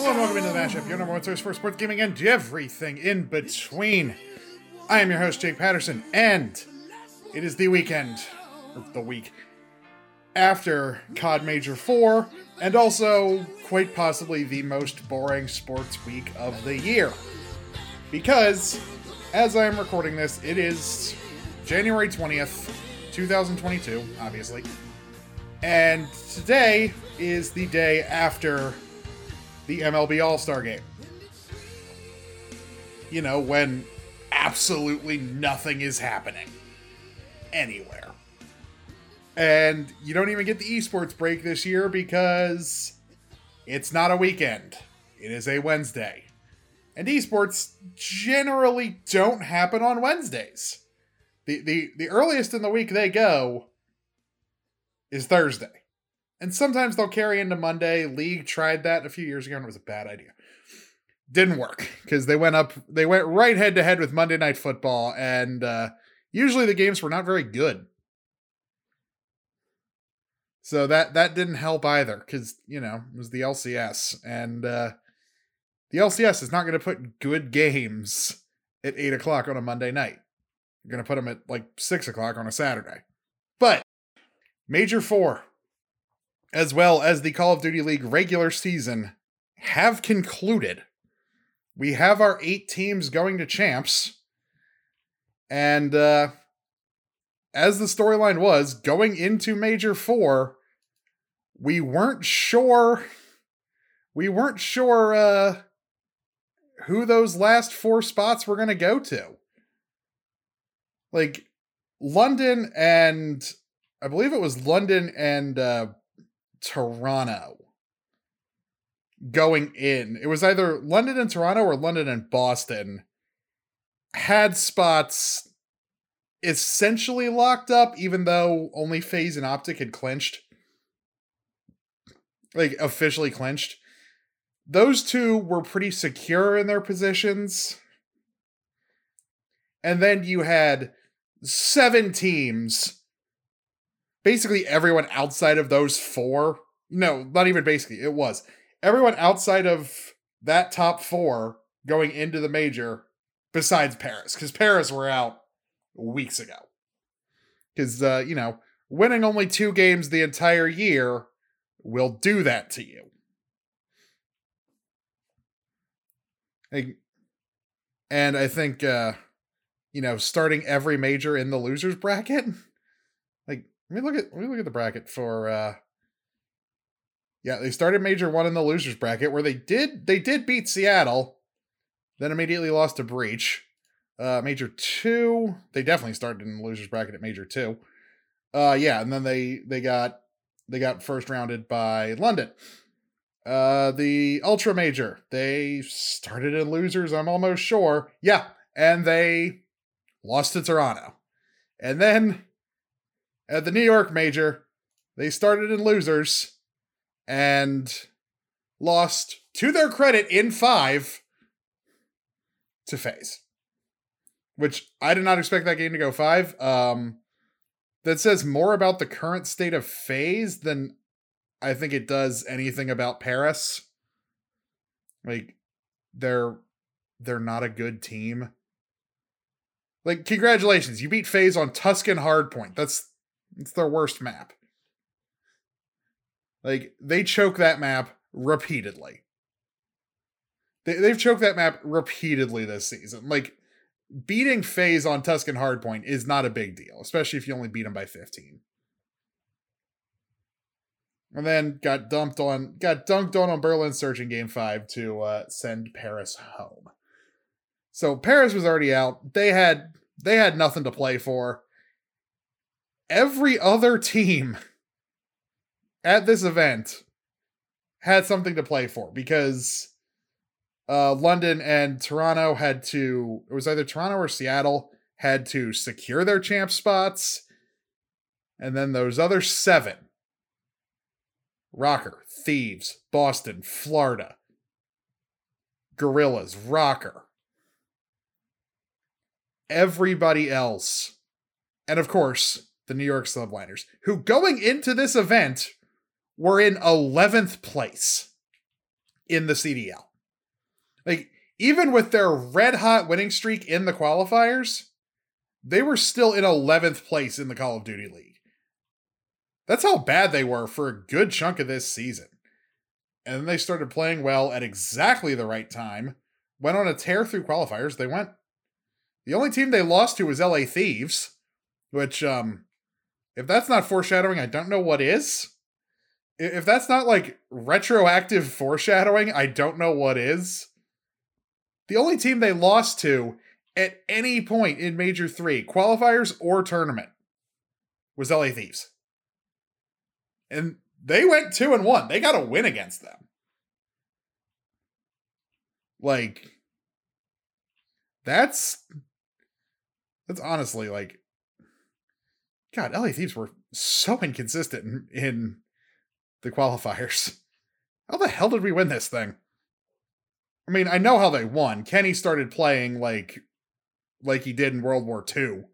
Hello and welcome into the Mashup, your number one source for sports gaming and everything in between. I am your host, Jake Patterson, and it is the weekend, or the week, after COD Major 4, and also quite possibly the most boring sports week of the year. Because, as I am recording this, it is January 20th, 2022, obviously. And today is the day after the MLB All Star game. You know, when absolutely nothing is happening anywhere. And you don't even get the esports break this year because it's not a weekend, it is a Wednesday. And esports generally don't happen on Wednesdays. The, the, the earliest in the week they go is Thursday. And sometimes they'll carry into Monday. League tried that a few years ago and it was a bad idea. Didn't work because they went up, they went right head to head with Monday Night Football, and uh, usually the games were not very good. So that that didn't help either because you know it was the LCS, and uh, the LCS is not going to put good games at eight o'clock on a Monday night. You're going to put them at like six o'clock on a Saturday. But Major Four as well as the Call of Duty League regular season, have concluded. We have our eight teams going to champs. And uh, as the storyline was, going into Major 4, we weren't sure. We weren't sure uh, who those last four spots were going to go to. Like, London and I believe it was London and uh, Toronto going in. It was either London and Toronto or London and Boston had spots essentially locked up, even though only FaZe and Optic had clinched. Like officially clinched. Those two were pretty secure in their positions. And then you had seven teams basically everyone outside of those four. No, not even basically. It was everyone outside of that top four going into the major, besides Paris, because Paris were out weeks ago. Because uh, you know, winning only two games the entire year will do that to you. And I think uh, you know, starting every major in the losers bracket let me look at let me look at the bracket for uh Yeah, they started major one in the losers bracket where they did they did beat Seattle, then immediately lost to Breach. Uh major two, they definitely started in the losers bracket at major two. Uh yeah, and then they they got they got first rounded by London. Uh the Ultra Major, they started in losers, I'm almost sure. Yeah, and they lost to Toronto. And then at the New York Major, they started in losers and lost, to their credit, in five to FaZe. Which I did not expect that game to go five. Um, that says more about the current state of FaZe than I think it does anything about Paris. Like they're they're not a good team. Like congratulations, you beat FaZe on Tuscan Hardpoint. That's it's their worst map. Like they choke that map repeatedly. They, they've choked that map repeatedly this season. Like beating FaZe on Tuscan Hardpoint is not a big deal, especially if you only beat them by 15. And then got dumped on, got dunked on on Berlin Searching Game 5 to uh, send Paris home. So Paris was already out. They had they had nothing to play for every other team at this event had something to play for because uh, London and Toronto had to, it was either Toronto or Seattle had to secure their champ spots. And then those other seven Rokkr, Thieves, Boston, Florida, Guerrillas, Rokkr, Everybody else. And of course, the New York Subliners, who going into this event were in 11th place in the CDL. Like, even with their red hot winning streak in the qualifiers, they were still in 11th place in the Call of Duty League. That's how bad they were for a good chunk of this season. And then they started playing well at exactly the right time, went on a tear through qualifiers. They went. The only team they lost to was LA Thieves, which, um, if that's not foreshadowing, I don't know what is. If that's not like retroactive foreshadowing, I don't know what is. The only team they lost to at any point in Major 3, qualifiers or tournament, was LA Thieves. And they went 2 and 1. They got a win against them. Like that's that's honestly like God, LA Thieves were so inconsistent in, in the qualifiers. How the hell did we win this thing? I mean, I know how they won. Kenny started playing like like he did in World War II,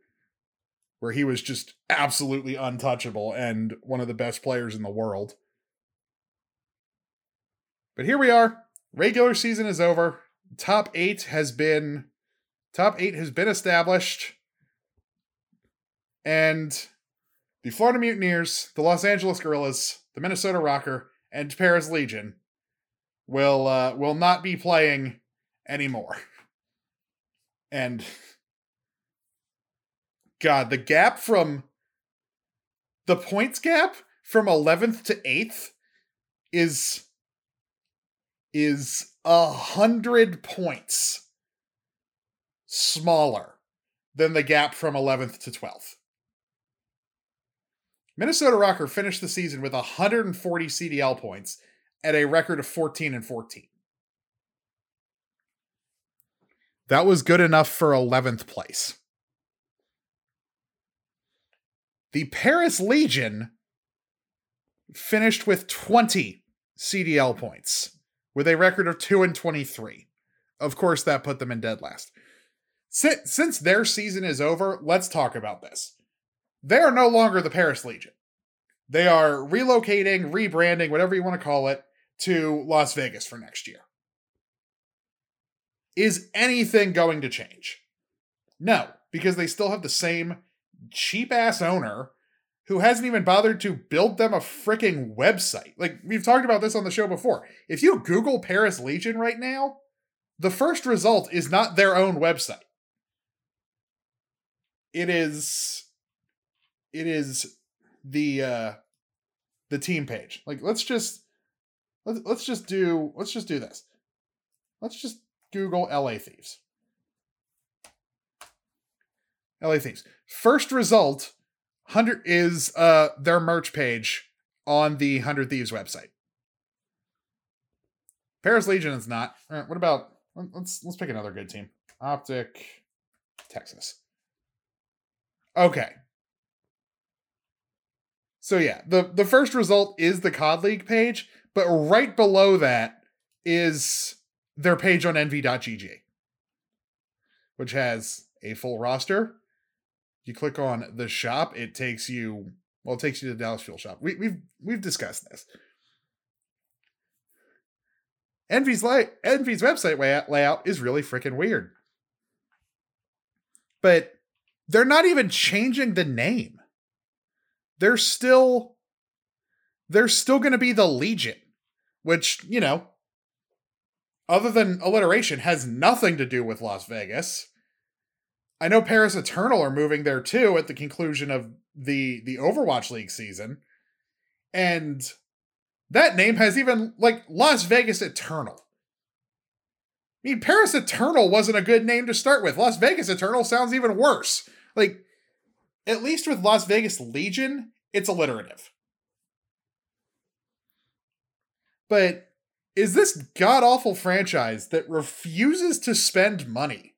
where he was just absolutely untouchable and one of the best players in the world. But here we are. Regular season is over. Top 8 has been top 8 has been established. And the Florida Mutineers, the Los Angeles Guerrillas, the Minnesota Rokkr, and Paris Legion will uh, will not be playing anymore. And God, the gap from the points gap from 11th to 8th is is a hundred points smaller than the gap from 11th to 12th. Minnesota Rokkr finished the season with 140 CDL points at a record of 14 and 14. That was good enough for 11th place. The Paris Legion finished with 20 CDL points with a record of 2 and 23. Of course, that put them in dead last. Since, since their season is over, let's talk about this. They are no longer the Paris Legion. They are relocating, rebranding, whatever you want to call it, to Las Vegas for next year. Is anything going to change? No, because they still have the same cheap ass owner who hasn't even bothered to build them a freaking website. Like, we've talked about this on the show before. If you Google Paris Legion right now, the first result is not their own website. It is it is the uh the team page. Like let's just let's let's just do let's just do this. Let's just Google LA Thieves. LA Thieves. First result, hundred is uh their merch page on the Hundred Thieves website. Paris Legion is not. Right, what about let's let's pick another good team. Optic, Texas. Okay. So yeah, the the first result is the COD League page, but right below that is their page on envy.gg, which has a full roster, you click on the shop, it takes you well, it takes you to the Dallas Fuel Shop. We, we've we've discussed this. Envy's like Envy's website layout, layout is really freaking weird. But they're not even changing the name. They're still they're still going to be the Legion, which, you know, other than alliteration has nothing to do with Las Vegas. I know Paris Eternal are moving there too at the conclusion of the the Overwatch League season. And that name has even like Las Vegas Eternal. I mean, Paris Eternal wasn't a good name to start with. Las Vegas Eternal sounds even worse. Like, at least with Las Vegas Legion, it's alliterative. But is this god awful franchise that refuses to spend money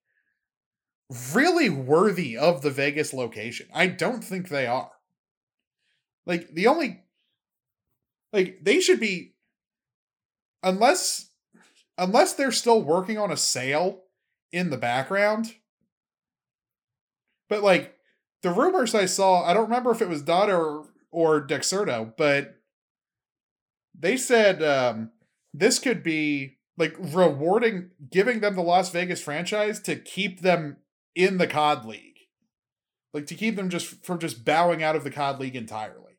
really worthy of the Vegas location. I don't think they are. Like the only like they should be unless unless they're still working on a sale in the background. But like the rumors I saw, I don't remember if it was Dot or or Dexerto, but they said um this could be like rewarding giving them the Las Vegas franchise to keep them in the COD league. Like to keep them just from just bowing out of the COD league entirely.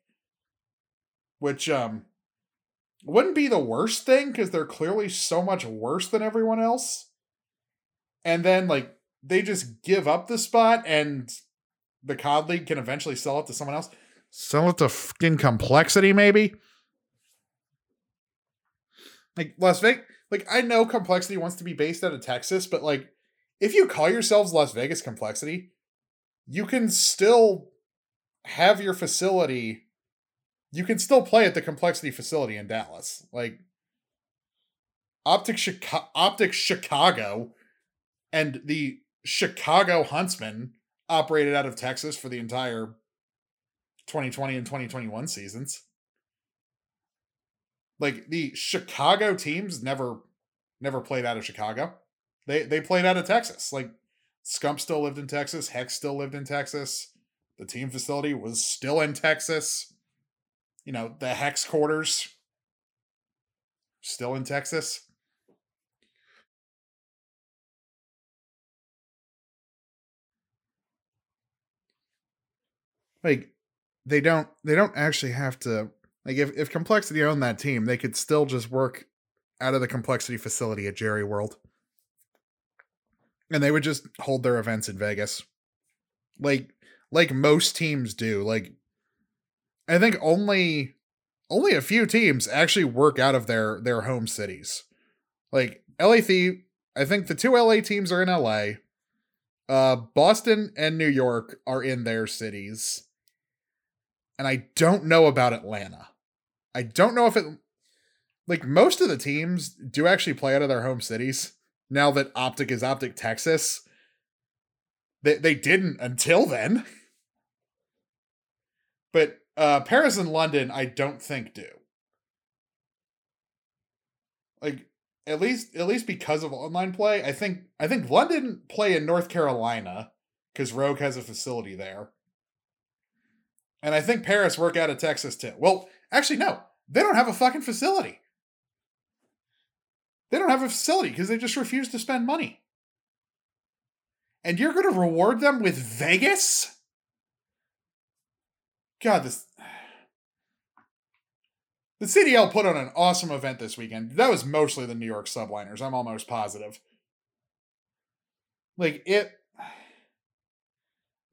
Which um wouldn't be the worst thing because they're clearly so much worse than everyone else. And then like they just give up the spot and the COD League can eventually sell it to someone else. Sell it to fucking complexity, maybe. Like Las Vegas, like I know complexity wants to be based out of Texas, but like if you call yourselves Las Vegas Complexity, you can still have your facility. You can still play at the Complexity facility in Dallas. Like Optic Chicago, Optic Chicago and the Chicago Huntsmen operated out of Texas for the entire 2020 and 2021 seasons. Like the Chicago teams never never played out of Chicago. They they played out of Texas. Like Scump still lived in Texas, Hex still lived in Texas. The team facility was still in Texas. You know, the Hex quarters still in Texas. Like they don't they don't actually have to like if, if complexity owned that team they could still just work out of the complexity facility at jerry world. And they would just hold their events in vegas. Like like most teams do like i think only only a few teams actually work out of their their home cities. Like la Thief, i think the two la teams are in la uh boston and new york are in their cities and I don't know about Atlanta. I don't know if it like most of the teams do actually play out of their home cities now that Optic is Optic Texas. They they didn't until then. But uh Paris and London I don't think do. Like at least at least because of online play, I think I think London play in North Carolina cuz Rogue has a facility there. And I think Paris work out of Texas too. Well, actually, no. They don't have a fucking facility. They don't have a facility because they just refuse to spend money. And you're going to reward them with Vegas? God, this. The CDL put on an awesome event this weekend. That was mostly the New York subliners, I'm almost positive. Like, it.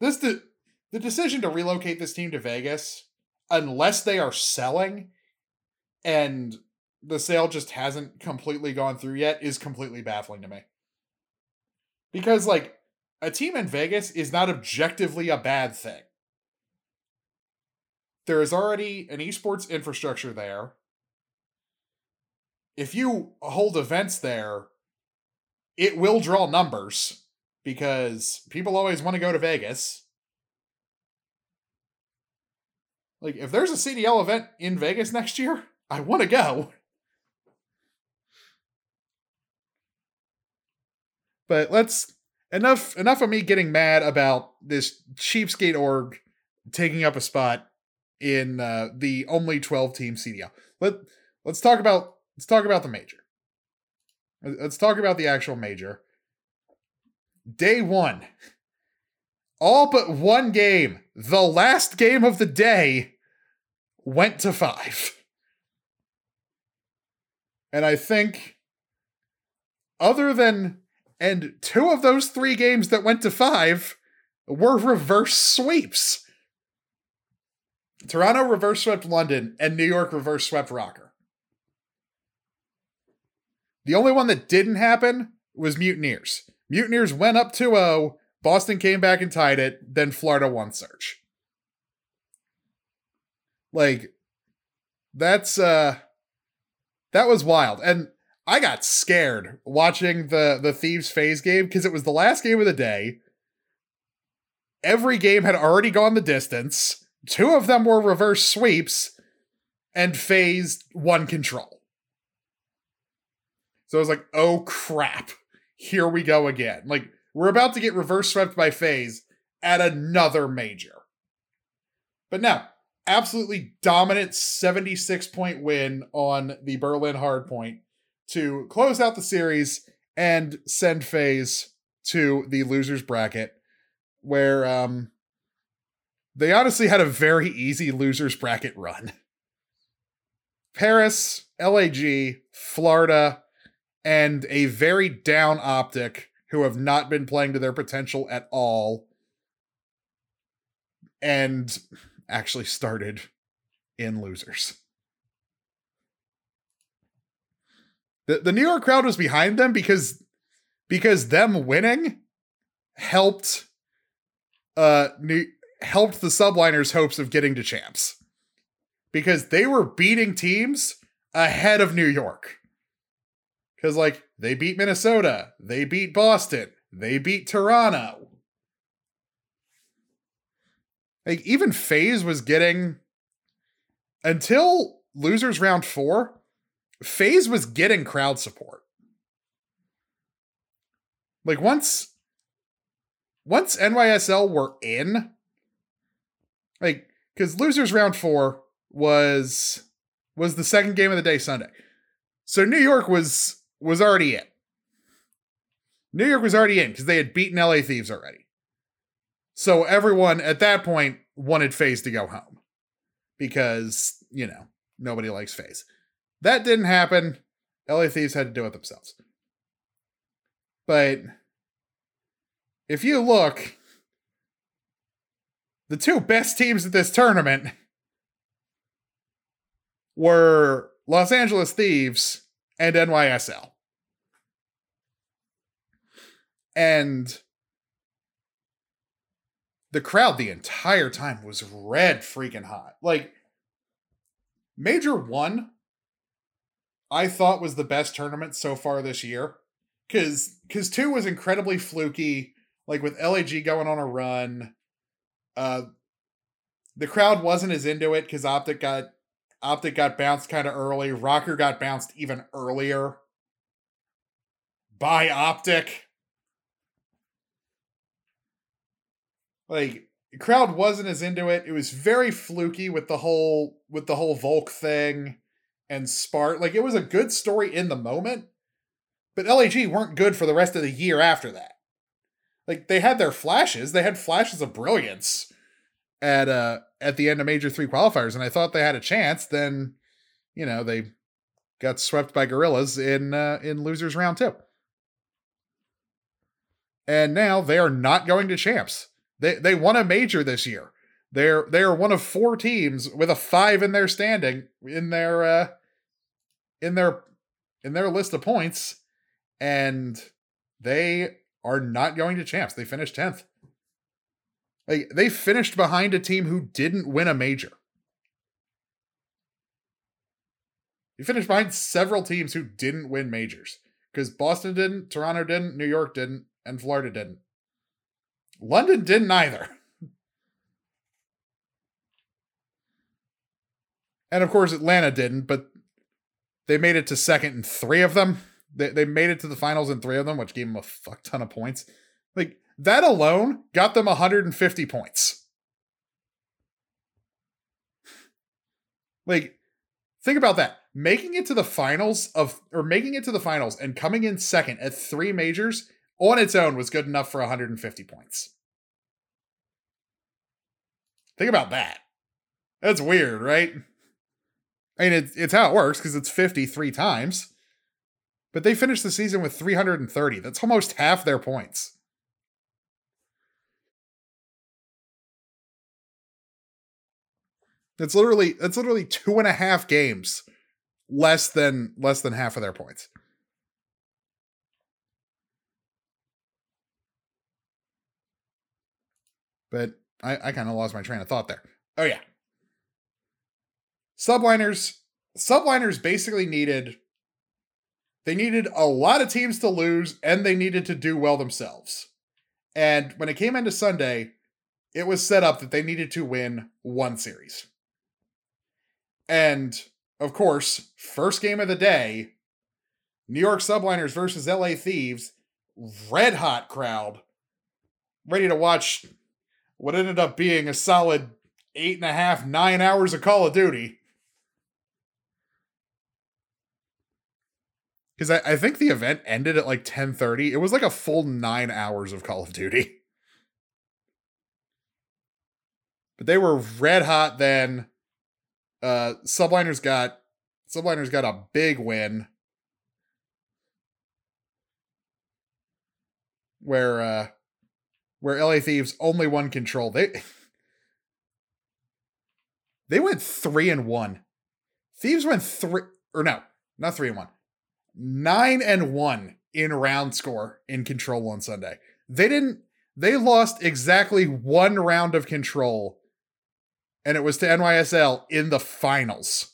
This. The, the decision to relocate this team to Vegas, unless they are selling and the sale just hasn't completely gone through yet, is completely baffling to me. Because, like, a team in Vegas is not objectively a bad thing. There is already an esports infrastructure there. If you hold events there, it will draw numbers because people always want to go to Vegas. Like, if there's a CDL event in Vegas next year, I want to go. But let's enough enough of me getting mad about this cheapskate org taking up a spot in uh, the only 12 team CDL. Let let's talk about let's talk about the major. Let's talk about the actual major. Day 1 all but one game, the last game of the day, went to five. And I think, other than, and two of those three games that went to five were reverse sweeps. Toronto reverse swept London, and New York reverse swept ROKKR. The only one that didn't happen was Mutineers. Mutineers went up 2 0 Boston came back and tied it, then Florida won search. Like that's uh that was wild. And I got scared watching the the Thieves FaZe game because it was the last game of the day. Every game had already gone the distance. Two of them were reverse sweeps, and FaZe won control. So I was like, oh crap, here we go again. Like, we're about to get reverse swept by FaZe at another major. But now, absolutely dominant 76 point win on the Berlin Hardpoint to close out the series and send FaZe to the losers bracket, where um, they honestly had a very easy losers bracket run. Paris, LAG, Florida, and a very down optic who have not been playing to their potential at all and actually started in losers. The the New York crowd was behind them because because them winning helped uh New, helped the subliners hopes of getting to champs. Because they were beating teams ahead of New York. Cuz like they beat Minnesota, they beat Boston, they beat Toronto. Like even FaZe was getting until losers round 4, FaZe was getting crowd support. Like once once NYSL were in, like because losers round four was was the second game of the day Sunday. So New York was was already in. New York was already in because they had beaten LA Thieves already. So everyone at that point wanted FaZe to go home because, you know, nobody likes FaZe. That didn't happen. LA Thieves had to do it themselves. But if you look, the two best teams at this tournament were Los Angeles Thieves and NYSL. And the crowd the entire time was red freaking hot. Like, Major 1 I thought was the best tournament so far this year. Cause cause two was incredibly fluky, like with LAG going on a run. Uh the crowd wasn't as into it because Optic got Optic got bounced kind of early. Rokkr got bounced even earlier by Optic. Like the crowd wasn't as into it. It was very fluky with the whole with the whole Volk thing and Spart. Like it was a good story in the moment, but LAG weren't good for the rest of the year after that. Like they had their flashes, they had flashes of brilliance at uh at the end of major 3 qualifiers and I thought they had a chance, then you know, they got swept by Guerrillas in uh, in losers round 2. And now they are not going to champs. They they won a major this year. They're they are one of four teams with a five in their standing in their uh in their in their list of points, and they are not going to champs. They finished tenth. Like they finished behind a team who didn't win a major. You finished behind several teams who didn't win majors because Boston didn't, Toronto didn't, New York didn't, and Florida didn't. London didn't either. And of course, Atlanta didn't, but they made it to second in three of them. They, they made it to the finals in three of them, which gave them a fuck ton of points. Like, that alone got them 150 points. Like, think about that. Making it to the finals of, or making it to the finals and coming in second at three majors on its own was good enough for 150 points. Think about that. That's weird, right? I mean, it's, it's how it works because it's 53 times. But they finished the season with 330. That's almost half their points. That's literally that's literally two and a half games less than less than half of their points. But I, I kind of lost my train of thought there. Oh yeah. Subliners, subliners basically needed they needed a lot of teams to lose and they needed to do well themselves. And when it came into Sunday, it was set up that they needed to win one series. And of course, first game of the day, New York Subliners versus LA Thieves, red hot crowd, ready to watch what ended up being a solid eight and a half, nine hours of Call of Duty. because I, I think the event ended at like 10:30. It was like a full nine hours of Call of Duty. But they were red hot then. Uh Subliners got Subliners got a big win. Where uh where LA Thieves only won control. They they went three and one. Thieves went three or no, not three and one. Nine and one in round score in control on Sunday. They didn't they lost exactly one round of control, and it was to NYSL in the finals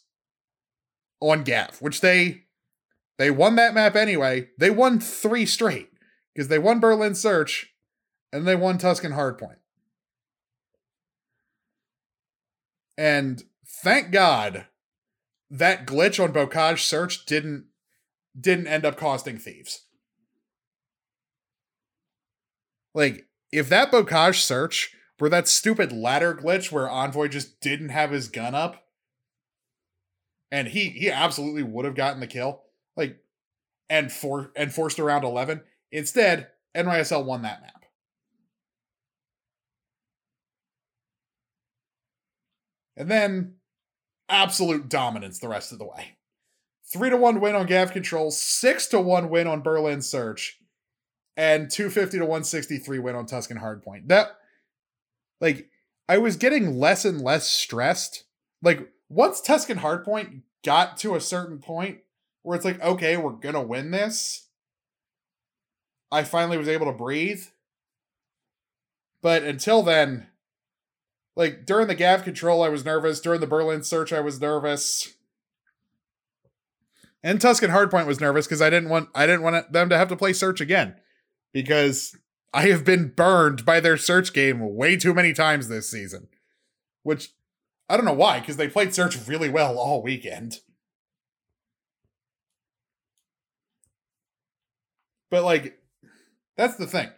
on Gav, which they they won that map anyway. They won three straight because they won Berlin Search and they won Tuscan Hardpoint. And thank God that glitch on Bocage Search didn't didn't end up costing thieves. Like, if that Bocage search were that stupid ladder glitch where Envoy just didn't have his gun up, and he he absolutely would have gotten the kill, like, and for and forced around eleven. Instead, NYSL won that map. And then absolute dominance the rest of the way. Three to one win on Gav Control, six to one win on Berlin Search, and 250 to 163 win on Tuscan Hardpoint. That, like, I was getting less and less stressed. Like, once Tuscan Hardpoint got to a certain point where it's like, okay, we're gonna win this, I finally was able to breathe. But until then, like during the Gav control, I was nervous. During the Berlin search, I was nervous. And Tuscan Hardpoint was nervous because I didn't want I didn't want them to have to play search again because I have been burned by their search game way too many times this season. Which I don't know why, because they played search really well all weekend. But like, that's the thing.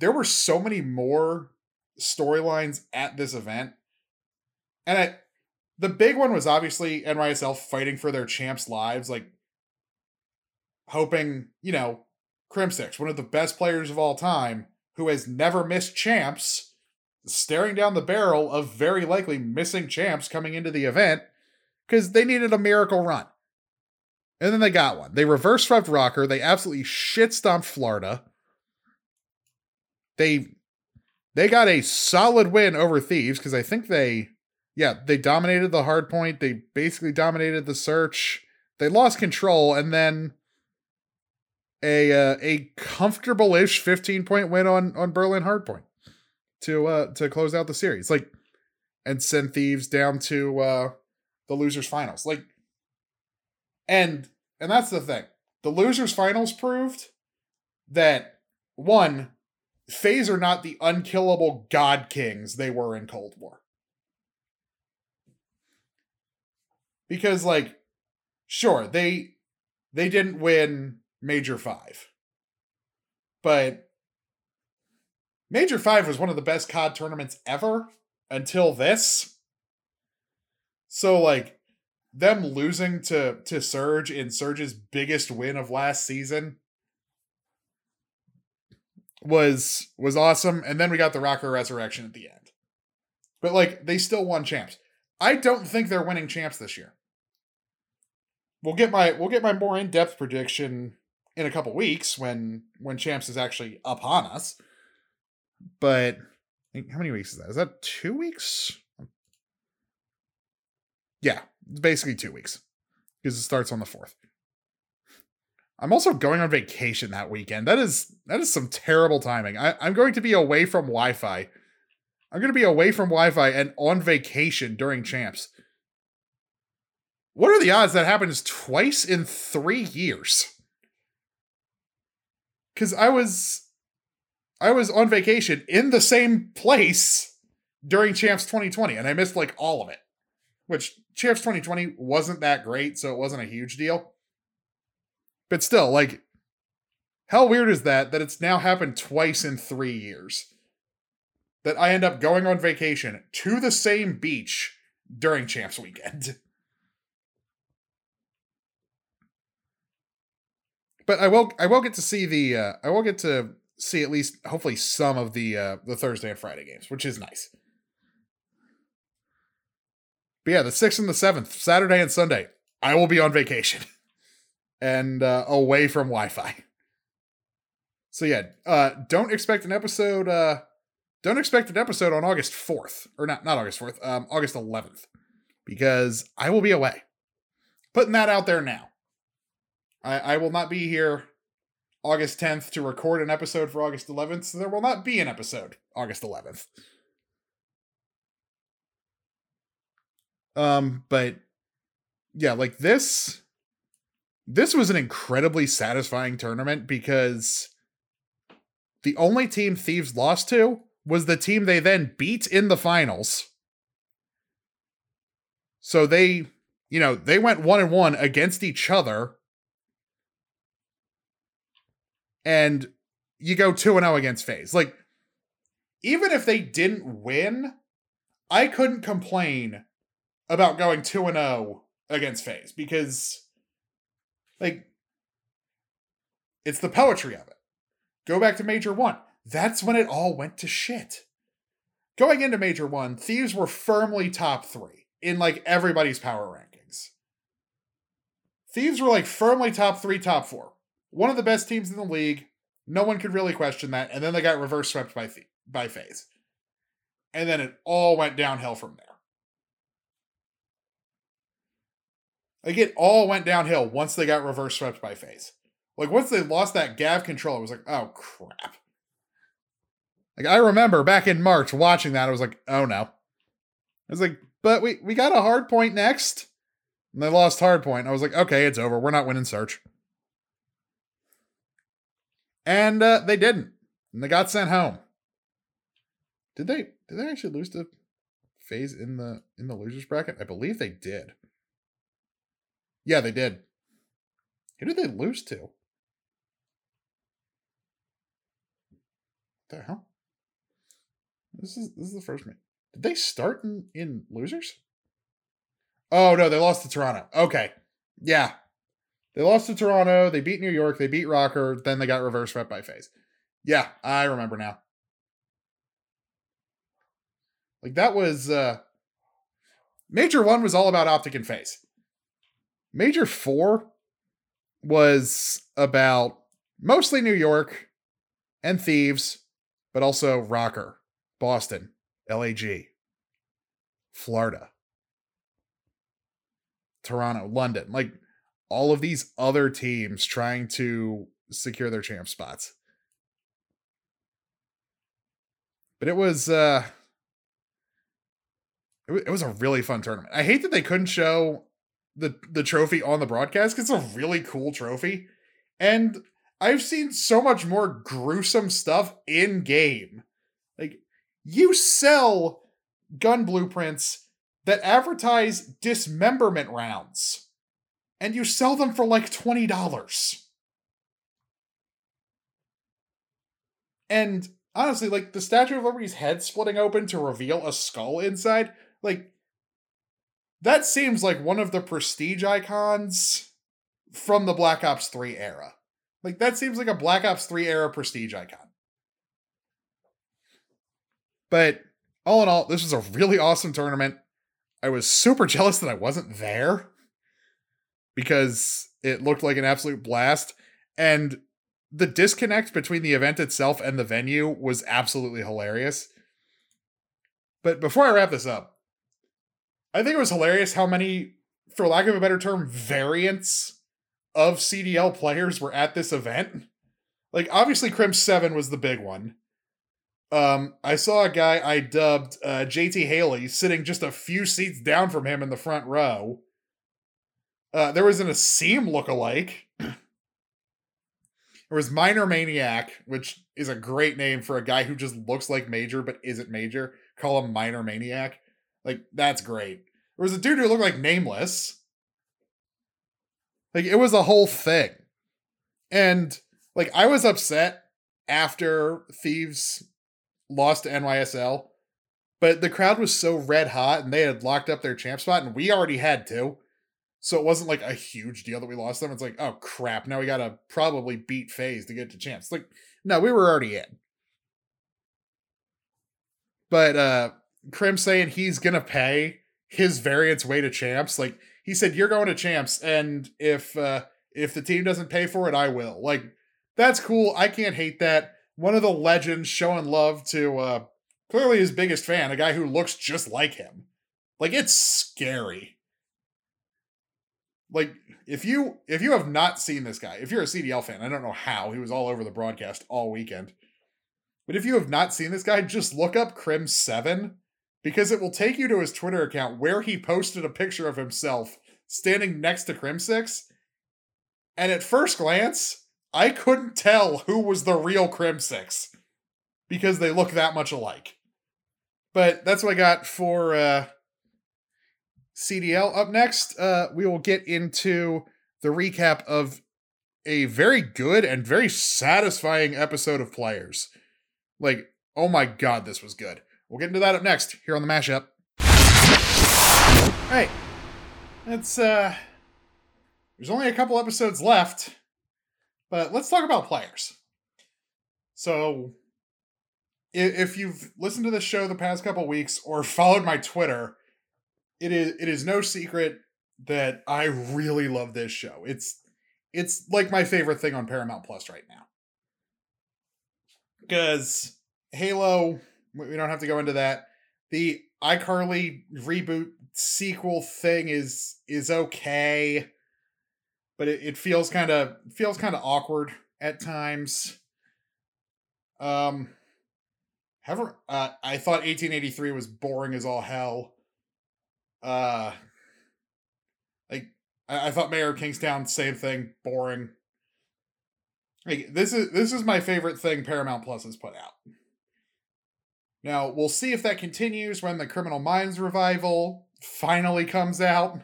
There were so many more storylines at this event. And I the big one was obviously NYSL fighting for their champs' lives, like hoping, you know, Crimsix, one of the best players of all time, who has never missed champs, staring down the barrel of very likely missing champs coming into the event because they needed a miracle run. And then they got one. They reverse swept Rokkr. They absolutely shit stomped Florida. They they got a solid win over Thieves because I think they, yeah, they dominated the hard point. They basically dominated the search. They lost control and then a uh, a comfortable-ish 15 point win on on Berlin Hardpoint to uh to close out the series. Like and send Thieves down to uh the losers finals. Like and and that's the thing. The losers finals proved that one FaZe are not the unkillable god kings they were in Cold War. Because like sure, they they didn't win Major 5. But Major 5 was one of the best COD tournaments ever until this. So like them losing to to Surge in Surge's biggest win of last season was was awesome and then we got the Rokkr resurrection at the end. But like they still won champs. I don't think they're winning champs this year. We'll get my we'll get my more in-depth prediction in a couple weeks when when champs is actually upon us. But how many weeks is that? Is that 2 weeks? Yeah, it's basically 2 weeks because it starts on the 4th. I'm also going on vacation that weekend. That is that is some terrible timing. I, I'm going to be away from Wi-Fi. I'm going to be away from Wi-Fi and on vacation during champs. What are the odds that happens twice in three years? Because I was I was on vacation in the same place during Champs 2020, and I missed like all of it. Which Champs 2020 wasn't that great, so it wasn't a huge deal. But still, like, how weird is that that it's now happened twice in three years? That I end up going on vacation to the same beach during Champs Weekend. but I will I will get to see the uh I will get to see at least hopefully some of the uh the Thursday and Friday games, which is nice. But yeah, the sixth and the seventh, Saturday and Sunday, I will be on vacation and uh, away from Wi-Fi. So yeah, uh, don't expect an episode. Uh, don't expect an episode on August fourth, or not not August fourth, um, August eleventh, because I will be away. Putting that out there now. I, I will not be here August 10th to record an episode for August 11th, so there will not be an episode August 11th. Um, but yeah, like this this was an incredibly satisfying tournament because the only team Thieves lost to was the team they then beat in the finals. So they, you know, they went one and one against each other. And you go 2 and 0 against FaZe. Like even if they didn't win, I couldn't complain about going 2 and 0 against FaZe because like it's the poetry of it. Go back to Major 1. That's when it all went to shit. Going into Major 1, Thieves were firmly top 3 in like everybody's power rankings. Thieves were like firmly top 3, top 4. One of the best teams in the league. No one could really question that. And then they got reverse swept by Th- by FaZe. And then it all went downhill from there. Like it all went downhill once they got reverse swept by FaZe. Like once they lost that Gav control, it was like, oh crap. Like I remember back in March watching that, I was like, oh no. I was like, but we we got a hard point next. And they lost hard point. I was like, okay, it's over. We're not winning search. And uh, they didn't. And they got sent home. Did they did they actually lose to FaZe in the in the losers bracket? I believe they did. Yeah, they did. Who did they lose to? The hell? This is this is the first match. Did they start in, in losers? Oh no, they lost to Toronto. Okay. Yeah. They lost to Toronto, they beat New York, they beat Rokkr. then they got reverse swept by FaZe. Yeah, I remember now. Like that was uh Major 1 was all about Optic and FaZe. Major 4 was about mostly New York and Thieves, but also Rokkr, Boston, LAG, Florida, Toronto, London, like all of these other teams trying to secure their champ spots. But it was uh it, it was a really fun tournament. I hate that they couldn't show the the trophy on the broadcast because it's a really cool trophy. And I've seen so much more gruesome stuff in game. Like you sell gun blueprints that advertise dismemberment rounds and you sell them for like $20. And honestly, like the Statue of Liberty's head splitting open to reveal a skull inside, like that seems like one of the prestige icons from the Black Ops 3 era. Like that seems like a Black Ops 3 era prestige icon. But all in all, this was a really awesome tournament. I was super jealous that I wasn't there because it looked like an absolute blast. And the disconnect between the event itself and the venue was absolutely hilarious. But before I wrap this up, I think it was hilarious how many, for lack of a better term, variants of CDL players were at this event. Like, obviously, Crim 7 was the big one. Um, I saw a guy I dubbed uh, JT Haley sitting just a few seats down from him in the front row. Uh, there was an Asim lookalike. there was Minor Maniac, which is a great name for a guy who just looks like Major but isn't Major. Call him Minor Maniac. Like, that's great. There was a dude who looked like Nameless. Like, it was a whole thing. And, like, I was upset after Thieves lost to NYSL, but the crowd was so red hot and they had locked up their champ spot, and we already had two. So it wasn't like a huge deal that we lost them. It's like, oh crap, now we gotta probably beat FaZe to get to champs. Like, no, we were already in. But uh Crim saying he's gonna pay his variance way to champs. Like he said, you're going to champs, and if uh if the team doesn't pay for it, I will. Like, that's cool. I can't hate that. One of the legends showing love to uh clearly his biggest fan, a guy who looks just like him. Like it's scary. Like if you if you have not seen this guy, if you're a CDL fan, I don't know how he was all over the broadcast all weekend. But if you have not seen this guy, just look up Crim7 because it will take you to his Twitter account where he posted a picture of himself standing next to Crim6. And at first glance, I couldn't tell who was the real Crim6 because they look that much alike. But that's what I got for uh, CDL. Up next, uh, we will get into the recap of a very good and very satisfying episode of Players. Like, oh my god, this was good. We'll get into that up next here on the mashup. Hey, it's uh, there's only a couple episodes left, but let's talk about Players. So, if you've listened to the show the past couple weeks or followed my Twitter, it is it is no secret that I really love this show. It's it's like my favorite thing on Paramount Plus right now. Because Halo, we don't have to go into that. The iCarly reboot sequel thing is is okay, but it, it feels kind of feels kind of awkward at times. Um, However, uh, I thought 1883 was boring as all hell. Uh, like I, I thought Mayor of Kingstown, same thing, boring. Like this is this is my favorite thing Paramount Plus has put out. Now we'll see if that continues when the Criminal Minds revival finally comes out.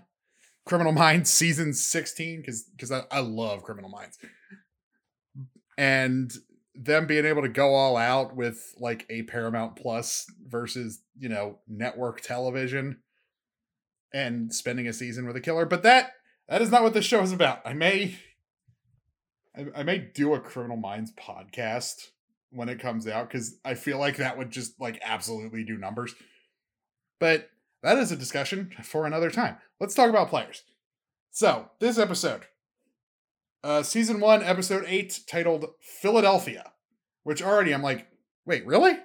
Criminal Minds season 16, because because I, I love Criminal Minds. And them being able to go all out with like a Paramount Plus versus, you know, network television and spending a season with a killer. But that that is not what this show is about. I may I, I may do a Criminal Minds podcast when it comes out because I feel like that would just like absolutely do numbers. But that is a discussion for another time. Let's talk about players. So, this episode uh, season one, episode eight, titled Philadelphia, which already I'm like, wait, really?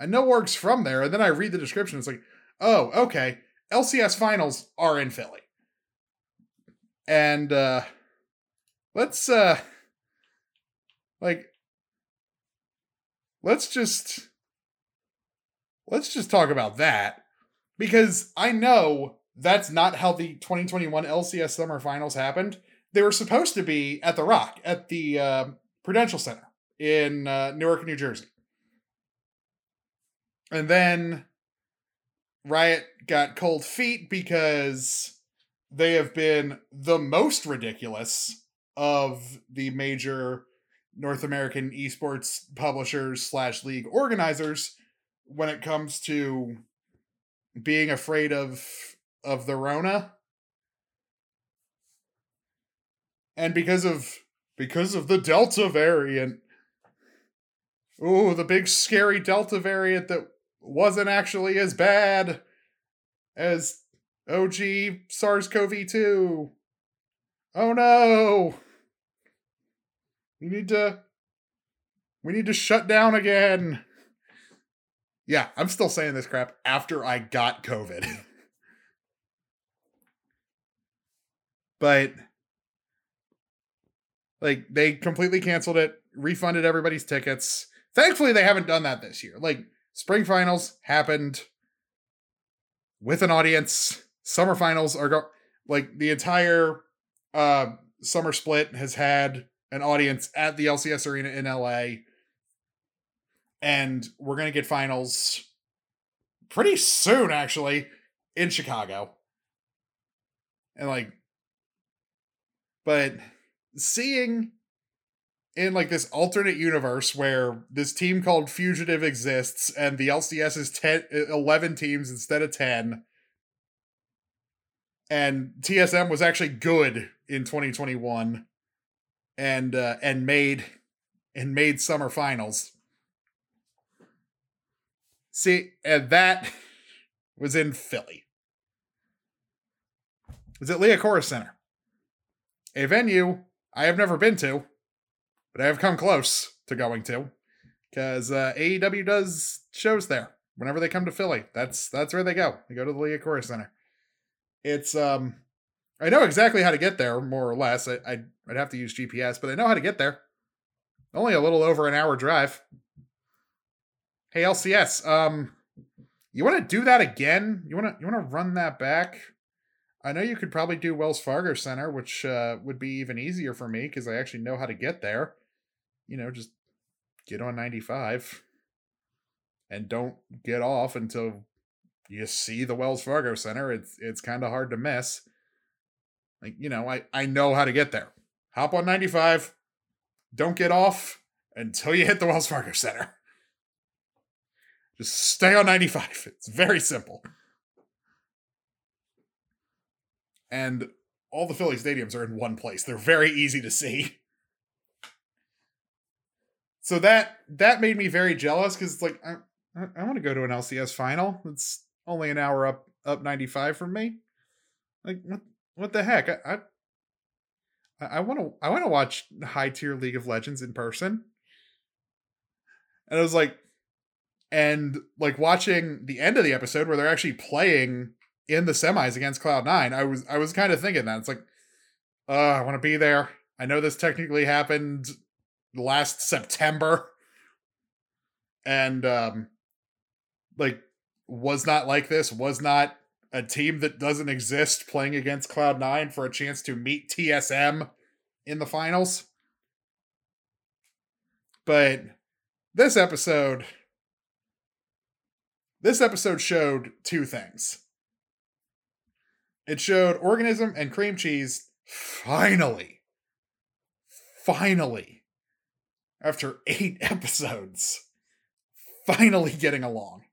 I know Org's from there, and then I read the description. It's like, oh, okay. LCS finals are in Philly. And uh let's uh like let's just let's just talk about that because I know that's not how the 2021 LCS summer finals happened they were supposed to be at the Rock at the uh, Prudential Center in uh, Newark, New Jersey. And then Riot got cold feet because they have been the most ridiculous of the major North American esports publishers slash league organizers when it comes to being afraid of of the Rona and because of because of the Delta variant. Ooh, the big scary Delta variant that wasn't actually as bad as OG SARS-CoV-2. Oh no. We need to we need to shut down again. Yeah, I'm still saying this crap after I got COVID. but like they completely canceled it, refunded everybody's tickets. Thankfully, they haven't done that this year. Like spring finals happened with an audience. Summer finals are go like the entire uh summer split has had an audience at the LCS arena in LA. And we're gonna get finals pretty soon, actually, in Chicago. And like, but seeing in like this alternate universe where this team called Fugitive exists and the LCS is 10 11 teams instead of 10 and TSM was actually good in 2021 and uh, and made and made summer finals. See, and that was in Philly. It was at Liacouras Center, a venue I have never been to, but I have come close to going to because uh, AEW does shows there whenever they come to Philly. That's that's where they go. They go to the Liacouras Center. It's um, I know exactly how to get there more or less. I I'd, I'd have to use GPS, but I know how to get there. Only a little over an hour drive. Hey LCS, um, you want to do that again? You want to you want to run that back? I know you could probably do Wells Fargo Center, which uh, would be even easier for me because I actually know how to get there. You know, just get on 95 and don't get off until you see the Wells Fargo Center. It's it's kind of hard to miss. Like, you know, I I know how to get there. Hop on 95, don't get off until you hit the Wells Fargo Center. Just stay on 95. It's very simple. And all the Philly stadiums are in one place. They're very easy to see. So that that made me very jealous because it's like I, I want to go to an LCS final. It's only an hour up up 95 from me. Like what what the heck? I I want to I want to watch high tier League of Legends in person. And I was like, and like watching the end of the episode where they're actually playing in the semis against Cloud Nine, I was I was kind of thinking that it's like, uh, I want to be there. I know this technically happened last September, and um, like was not like this. Was not a team that doesn't exist playing against Cloud Nine for a chance to meet TSM in the finals. But this episode this episode showed two things. It showed organism and cream cheese finally, finally, after eight episodes, finally getting along.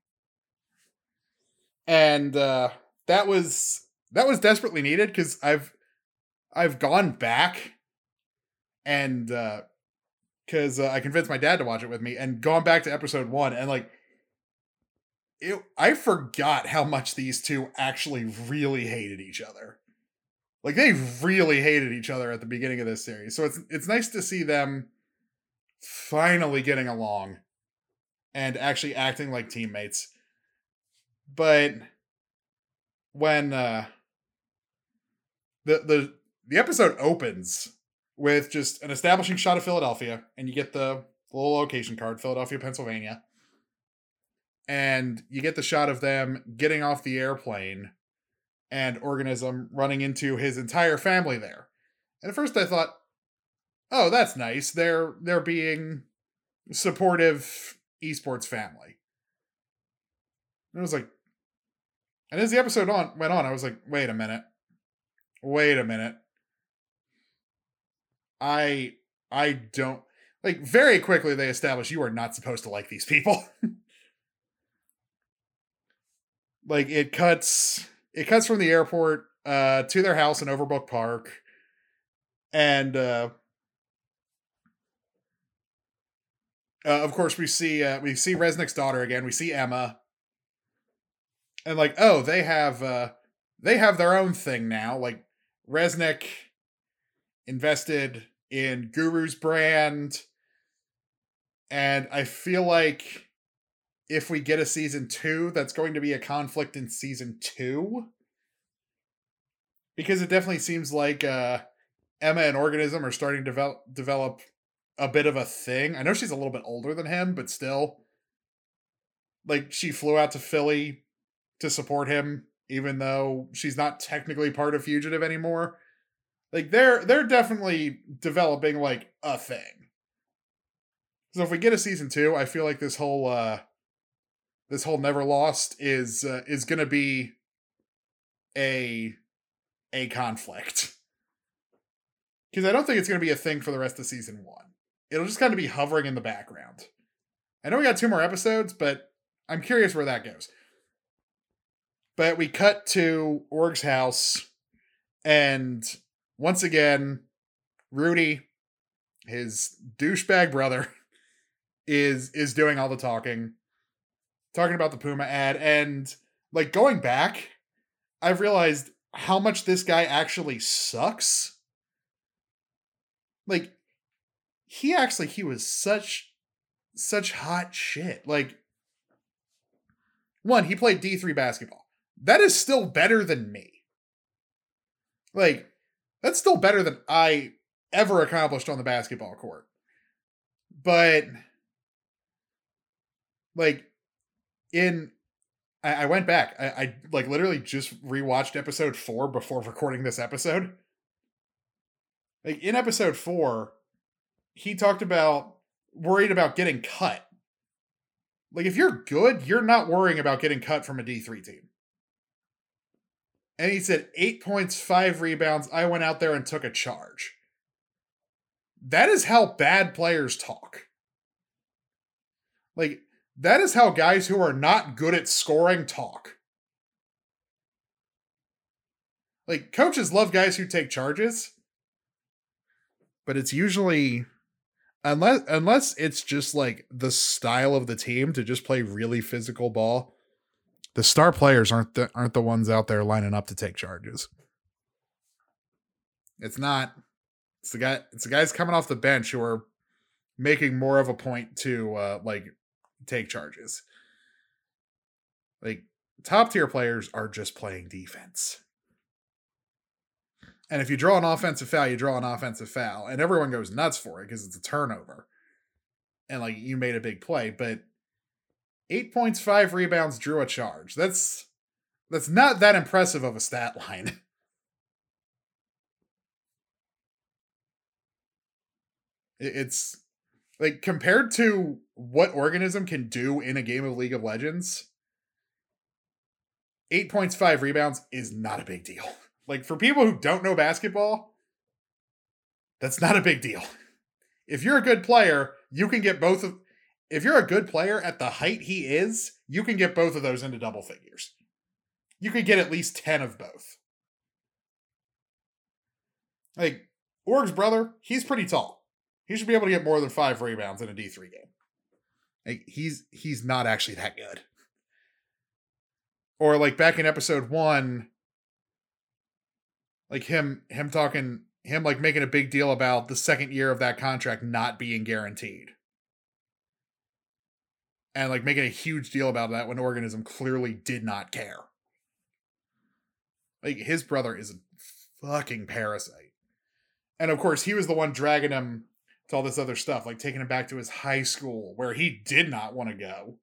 And uh, that was that was desperately needed because I've I've gone back and because uh, uh, I convinced my dad to watch it with me and gone back to episode one and like it, I forgot how much these two actually really hated each other. Like they really hated each other at the beginning of this series. So it's it's nice to see them finally getting along and actually acting like teammates. But when uh the the the episode opens with just an establishing shot of Philadelphia and you get the little location card, Philadelphia, Pennsylvania and you get the shot of them getting off the airplane and organism running into his entire family there and at first i thought oh that's nice. They're they're being supportive esports family. And it was like and as the episode on went on i was like wait a minute. Wait a minute. I i don't like very quickly they establish you are not supposed to like these people. Like it cuts it cuts from the airport uh to their house in Overbrook Park. And uh, uh of course we see uh we see Resnick's daughter again. We see Emma. And like, oh, they have uh they have their own thing now. Like Resnick invested in Guru's brand. And I feel like if we get a season two, that's going to be a conflict in season two. Because it definitely seems like uh, Emma and Organism are starting to develop develop a bit of a thing. I know she's a little bit older than him, but still. Like she flew out to Philly to support him, even though she's not technically part of Fugitive anymore. Like they're they're definitely developing like a thing. So if we get a season two, I feel like this whole uh this whole never lost is uh, is to be a a conflict because I don't think it's to be a thing for the rest of season one. It'll just kind of be hovering in the background. I know we got two more episodes, but I'm curious where that goes. But we cut to Org's house, And once again, Rudy, his douchebag brother, is is doing all the talking, talking about the Puma ad, and like going back, I've realized how much this guy actually sucks. Like, he actually he was such such hot shit. Like, one, he played D3 basketball. That is still better than me. Like, that's still better than I ever accomplished on the basketball court. But like in I, I went back. I, I like literally just rewatched episode four before recording this episode. Like in episode four, he talked about worried about getting cut. Like if you're good, you're not worrying about getting cut from a D3 team. And he said eight points, five rebounds. I went out there and took a charge. That is how bad players talk. Like, that is how guys who are not good at scoring talk. Like, coaches love guys who take charges, but it's usually unless unless it's just like the style of the team to just play really physical ball the star players aren't the aren't the ones out there lining up to take charges. It's not. It's the guy. It's the guys coming off the bench who are making more of a point to uh, like take charges. Like top tier players are just playing defense. And if you draw an offensive foul, you draw an offensive foul, and everyone goes nuts for it because it's a turnover, and like you made a big play. But eight points, five rebounds, drew a charge. That's that's not that impressive of a stat line. it's like compared to what organism can do in a game of League of Legends, eight points, five rebounds is not a big deal. Like for people who don't know basketball, that's not a big deal. If you're a good player, you can get both of if you're a good player at the height he is, you can get both of those into double figures. You could get at least 10 of both. Like, Org's brother, he's pretty tall. He should be able to get more than five rebounds in a D3 game. Like, he's he's not actually that good. Or like back in episode one, like him him talking him like making a big deal about the second year of that contract not being guaranteed. And like making a huge deal about that when organism clearly did not care. Like his brother is a fucking parasite. And of course he was the one dragging him to all this other stuff like taking him back to his high school where he did not want to go.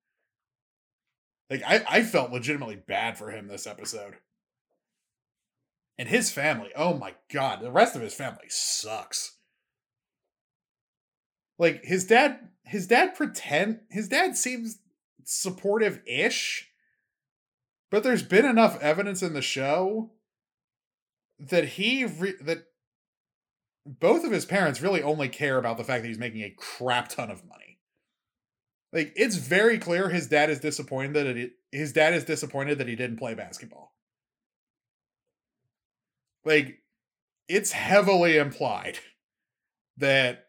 Like I, I felt legitimately bad for him this episode and his family oh my god the rest of his family sucks. Like his dad his dad pretend his dad seems supportive-ish but there's been enough evidence in the show that he re- that both of his parents really only care about the fact that he's making a crap ton of money. Like it's very clear his dad is disappointed that it, his dad is disappointed that he didn't play basketball like it's heavily implied that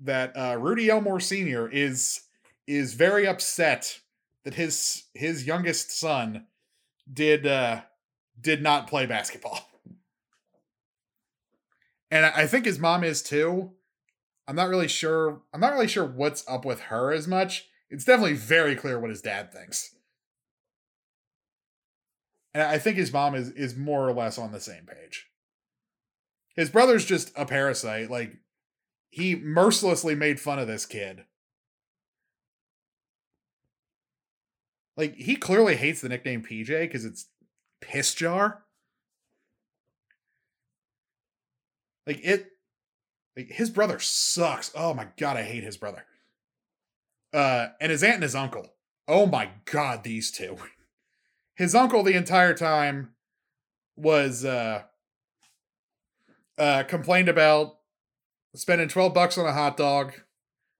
that uh, Rudy Elmore Sr. is is very upset that his his youngest son did uh, did not play basketball, and I think his mom is too. I'm not really sure. I'm not really sure what's up with her as much. It's definitely very clear what his dad thinks, and I think his mom is is more or less on the same page. His brother's just a parasite. Like he mercilessly made fun of this kid. Like he clearly hates the nickname PJ because it's piss jar. Like it like his brother sucks. Oh my god, I hate his brother. Uh and his aunt and his uncle. Oh my god, these two. His uncle the entire time was uh uh complained about spending 12 bucks on a hot dog,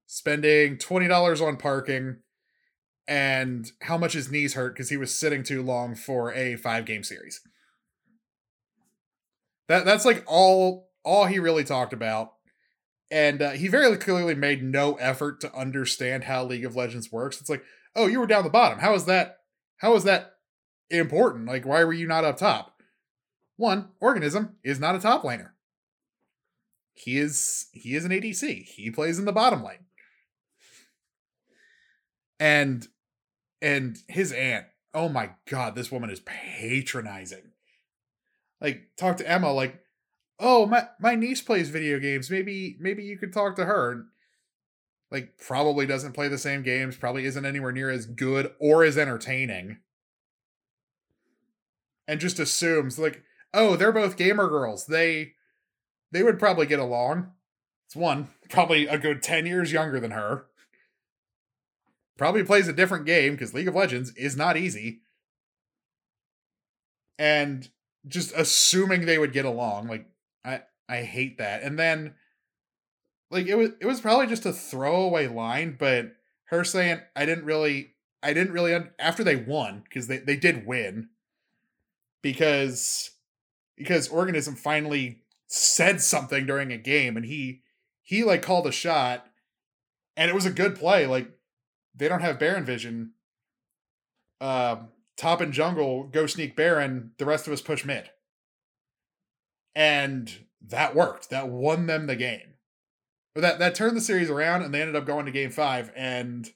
spending $20 on parking, and how much his knees hurt because he was sitting too long for a five game series. That that's like all all he really talked about. And uh, he very clearly made no effort to understand how League of Legends works. It's like, oh, you were down the bottom. How is that? How is that important? Like, why were you not up top? One, organism is not a top laner. He is he is an ADC. He plays in the bottom lane. And and his aunt, oh my god, this woman is patronizing. Like, talk to Emma, like, oh, my, my niece plays video games. Maybe maybe you could talk to her. Like, probably doesn't play the same games, probably isn't anywhere near as good or as entertaining. And just assumes, like, oh, they're both gamer girls. They they would probably get along. It's one, probably a good 10 years younger than her. Probably plays a different game because League of Legends is not easy. And just assuming they would get along, like I I hate that. And then like it was it was probably just a throwaway line, but her saying I didn't really I didn't really un- after they won because they they did win because because organism finally said something during a game and he he like called a shot and it was a good play like they don't have baron vision. Uh, top and jungle go sneak baron the rest of us push mid. And that worked. That won them the game. Or that that turned the series around and they ended up going to game five and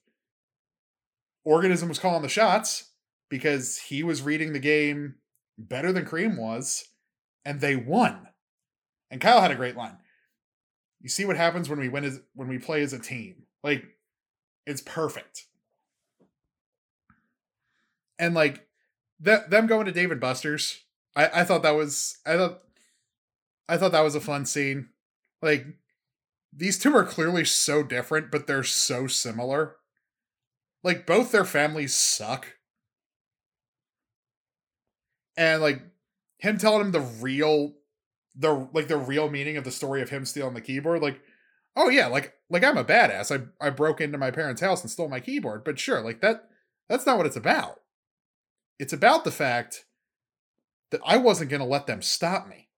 organism was calling the shots because he was reading the game better than cream was and they won and Kyle had a great line. You see what happens when we win as when we play as a team. Like it's perfect. And like that them going to Dave & Buster's, I, I thought that was I thought I thought that was a fun scene. Like these two are clearly so different, but they're so similar. Like both their families suck. And like him telling him the real the like the real meaning of the story of him stealing the keyboard like oh yeah like like i'm a badass. I i broke into my parents house and stole my keyboard. But sure like that that's not what it's about. It's about the fact that i wasn't going to let them stop me.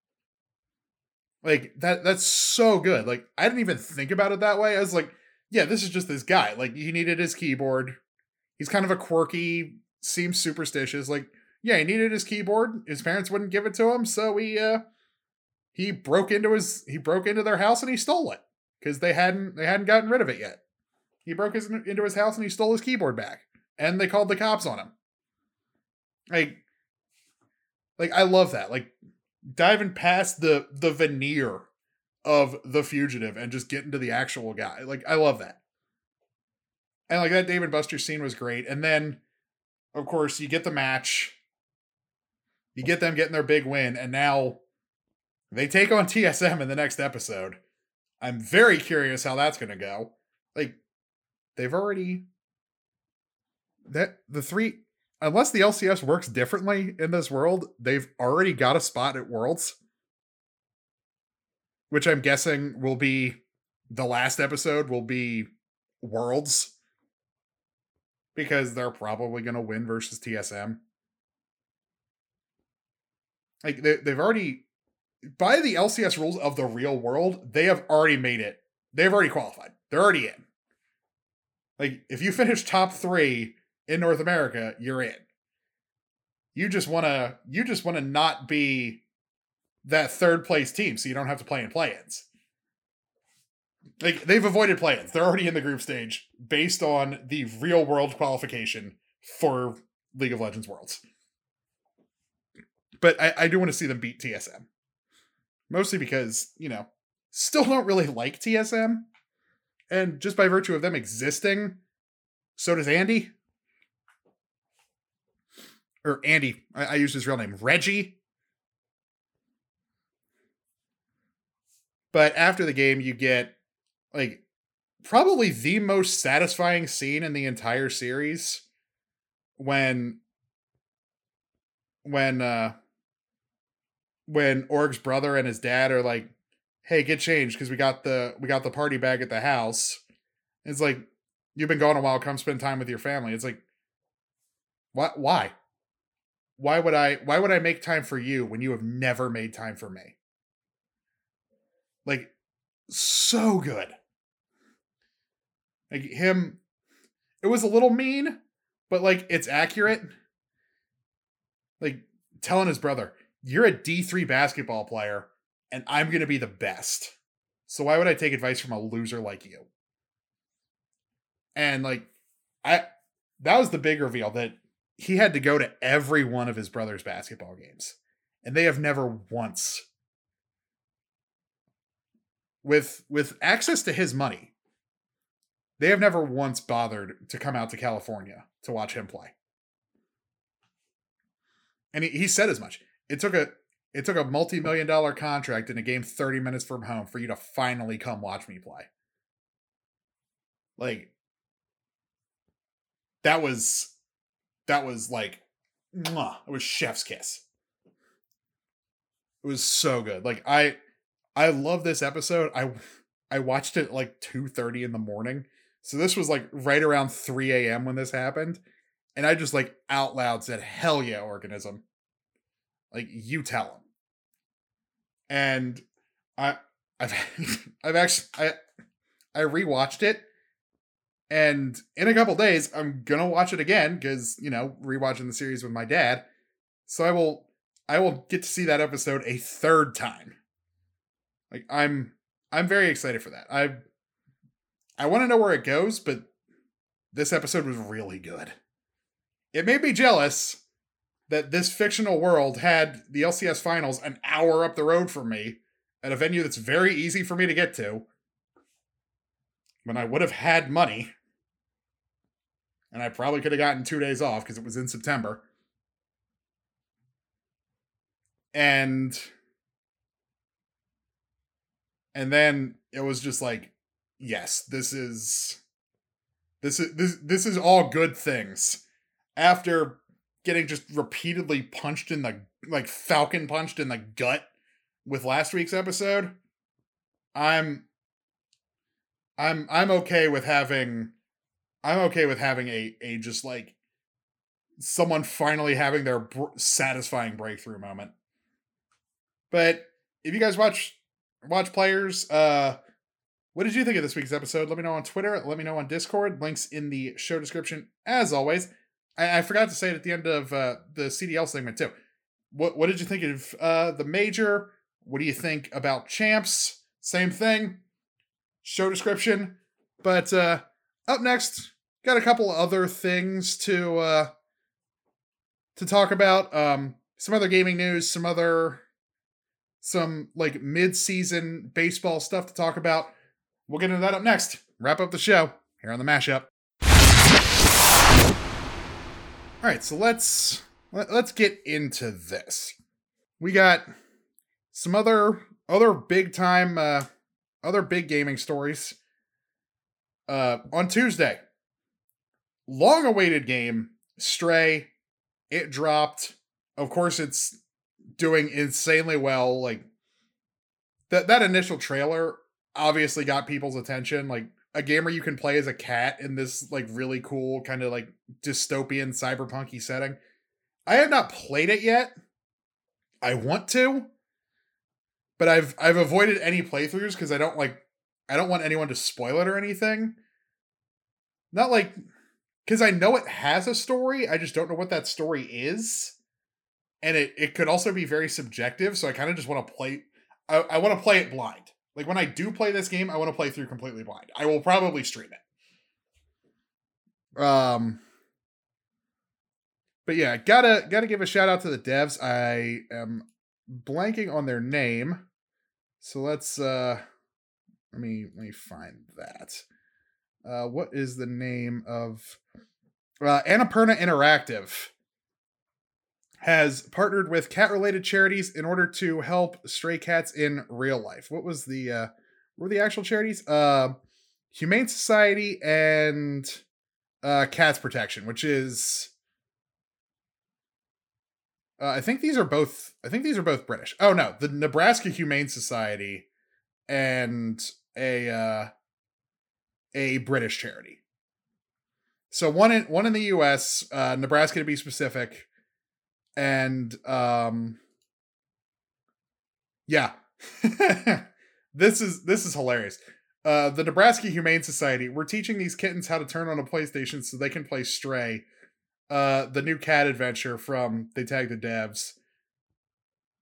Like that that's so good. Like i didn't even think about it that way. I was like yeah this is just this guy. Like he needed his keyboard. He's kind of a quirky seems superstitious. Like yeah he needed his keyboard his parents wouldn't give it to him so he uh he broke into his he broke into their house and he stole it because they hadn't they hadn't gotten rid of it yet. He broke his, into his house and he stole his keyboard back, and they called the cops on him. Like, like I love that. Like diving past the the veneer of the fugitive and just getting to the actual guy. Like I love that. And like that Dave & Buster scene was great. And then, of course, you get the match. You get them getting their big win, and now they take on TSM in the next episode. I'm very curious how that's going to go. Like they've already that the three unless the LCS works differently in this world, they've already got a spot at Worlds. Which I'm guessing will be the last episode will be Worlds. Because they're probably going to win versus TSM. Like they, they've already by the LCS rules of the real world, they have already made it. They've already qualified. They're already in. Like, if you finish top three in North America, you're in. You just wanna you just wanna not be that third place team so you don't have to play in play-ins. Like they've avoided play-ins. They're already in the group stage based on the real world qualification for League of Legends Worlds. But I, I do want to see them beat TSM mostly because you know still don't really like TSM, and just by virtue of them existing, so does Andy. Or Andy, I, I used his real name, Reggie. But after the game, you get like probably the most satisfying scene in the entire series when when uh when Org's brother and his dad are like, "Hey, get changed because we got the we got the party bag at the house." It's like you've been gone a while. Come spend time with your family. It's like, what? Why? Why would I? Why would I make time for you when you have never made time for me? Like so good. Like him it was a little mean, but like it's accurate. Like telling his brother, "You're a D3 basketball player and I'm going to be the best." So why would I take advice from a loser like you? And like I that was the big reveal that he had to go to every one of his brother's basketball games. And they have never once with with access to his money. They have never once bothered to come out to California to watch him play. And he, he said as much. It took a it took a multi-million dollar contract in a game 30 minutes from home for you to finally come watch me play. Like that was that was like mwah, it was chef's kiss. It was so good. Like I I love this episode. I I watched it like 2:30 in the morning. So this was like right around 3 a.m. when this happened. And I just like out loud said, Hell yeah, organism. Like you tell him. And I I've I've actually I I rewatched it and in a couple days I'm gonna watch it again because you know rewatching the series with my dad. So I will I will get to see that episode a third time. Like I'm I'm very excited for that. I I want to know where it goes, but this episode was really good. It made me jealous that this fictional world had the LCS finals an hour up the road from me at a venue that's very easy for me to get to. When I would have had money. And I probably could have gotten two days off because it was in September. And and then it was just like, yes, this is this is this this is all good things. After getting just repeatedly punched in the like falcon punched in the gut with last week's episode, I'm I'm I'm okay with having I'm okay with having a a just like someone finally having their br- satisfying breakthrough moment. But if you guys watch watch players, uh what did you think of this week's episode? Let me know on Twitter. Let me know on Discord. Links in the show description as always. I, I forgot to say it at the end of uh, the CDL segment too. What what did you think of uh, the major? What do you think about champs? Same thing. Show description. But uh, up next, got a couple other things to uh, to talk about. Um, some other gaming news, some other some like mid-season baseball stuff to talk about. We'll get into that up next. Wrap up the show here on the mashup. All right, so let's let, let's get into this. We got some other other big time uh other big gaming stories. Uh on Tuesday. Long awaited game, Stray. It dropped. Of course it's doing insanely well like that that initial trailer obviously got people's attention like a game where you can play as a cat in this like really cool kind of like dystopian cyberpunky setting. I have not played it yet. I want to, but I've I've avoided any playthroughs because I don't like I don't want anyone to spoil it or anything. Not like because I know it has a story, I just don't know what that story is. And it, it could also be very subjective, so I kind of just want to play I, I want to play it blind. Like when I do play this game, I want to play through completely blind. I will probably stream it. Um But yeah, gotta gotta give a shout out to the devs. I am blanking on their name. So let's uh let me let me find that. Uh what is the name of uh Annapurna Interactive has partnered with cat related charities in order to help stray cats in real life. What was the uh were the actual charities? Uh Humane Society and uh Cats Protection, which is uh, I think these are both I think these are both British. Oh no, the Nebraska Humane Society and a uh a British charity. So one in one in the US, uh Nebraska to be specific, and um yeah this is this is hilarious. Uh, the Nebraska Humane Society. We're teaching these kittens how to turn on a PlayStation so they can play Stray, uh, the new cat adventure from They Tag the Devs.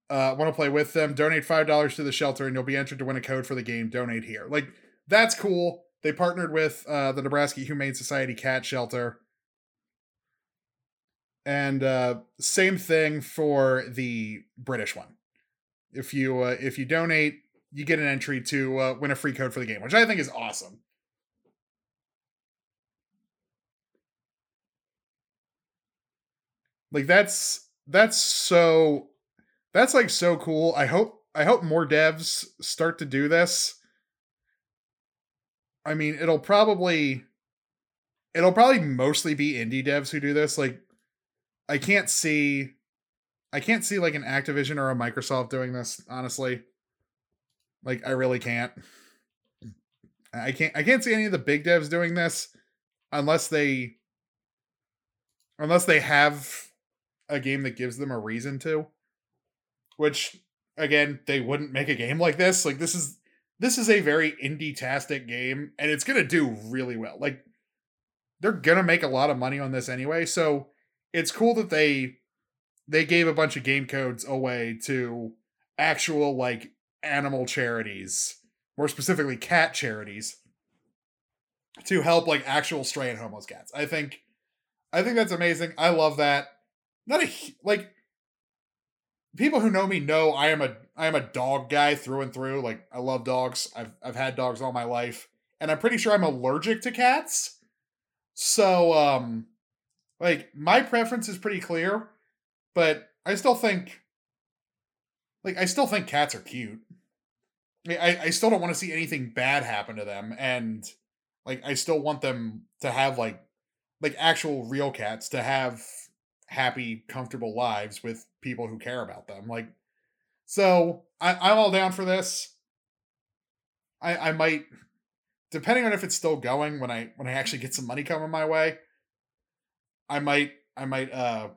Uh, want to play with them? Donate five dollars to the shelter, and you'll be entered to win a code for the game. Donate here. Like that's cool. They partnered with uh, the Nebraska Humane Society Cat Shelter. And uh, same thing for the British one. If you uh, if you donate, you get an entry to uh, win a free code for the game, which I think is awesome. Like that's that's so that's like so cool. I hope I hope more devs start to do this. I mean, it'll probably it'll probably mostly be indie devs who do this. Like I can't see I can't see like an Activision or a Microsoft doing this, honestly. Like I really can't. I can't I can't see any of the big devs doing this unless they unless they have a game that gives them a reason to. Which again, they wouldn't make a game like this. Like this is this is a very indie-tastic game and it's going to do really well. Like they're going to make a lot of money on this anyway, so it's cool that they they gave a bunch of game codes away to actual like animal charities, more specifically cat charities, to help like actual stray and homeless cats. I think, I think that's amazing. I love that. Not a like people who know me know I am a I am a dog guy through and through. Like I love dogs. I've I've had dogs all my life, and I'm pretty sure I'm allergic to cats. So um, like my preference is pretty clear, but I still think like I still think cats are cute. I, I still don't want to see anything bad happen to them and like I still want them to have like like actual real cats to have happy, comfortable lives with people who care about them. Like so I, I'm all down for this. I I might depending on if it's still going when I when I actually get some money coming my way, I might I might uh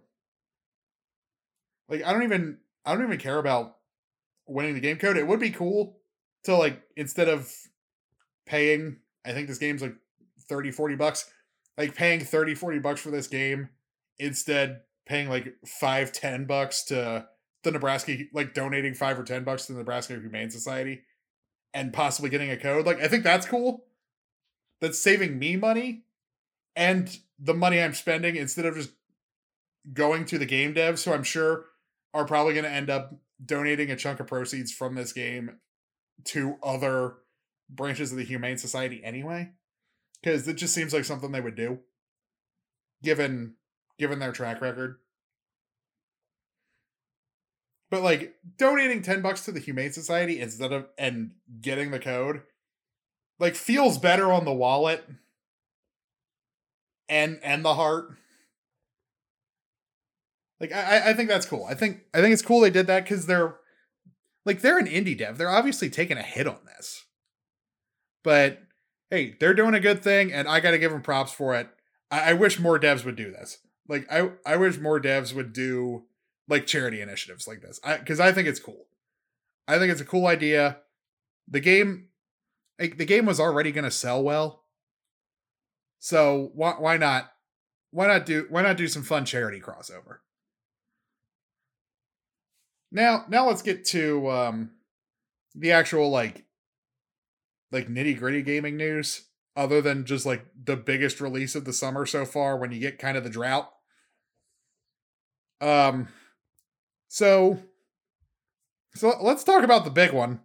like I don't even I don't even care about winning the game code. It would be cool to like instead of paying I think this game's like 30 40 bucks, like paying 30 40 bucks for this game instead paying like 5 10 bucks to the Nebraska like donating 5 or 10 bucks to the Nebraska Humane Society and possibly getting a code. Like I think that's cool. That's saving me money and the money I'm spending instead of just going to the game devs, who I'm sure are probably going to end up donating a chunk of proceeds from this game to other branches of the Humane Society anyway. Because it just seems like something they would do, given given their track record. But like donating 10 bucks to the Humane Society instead of and getting the code like feels better on the wallet and and the heart. Like I I think that's cool. I think I think it's cool they did that because they're like they're an indie dev. They're obviously taking a hit on this. But hey, they're doing a good thing, and I gotta give them props for it. I, I wish more devs would do this. Like I I wish more devs would do like charity initiatives like this. I because I think it's cool. I think it's a cool idea. The game like, the game was already going to sell well. So why why not why not do why not do some fun charity crossover? Now now let's get to um the actual like like nitty gritty gaming news other than just like the biggest release of the summer so far when you get kind of the drought. Um so so let's talk about the big one.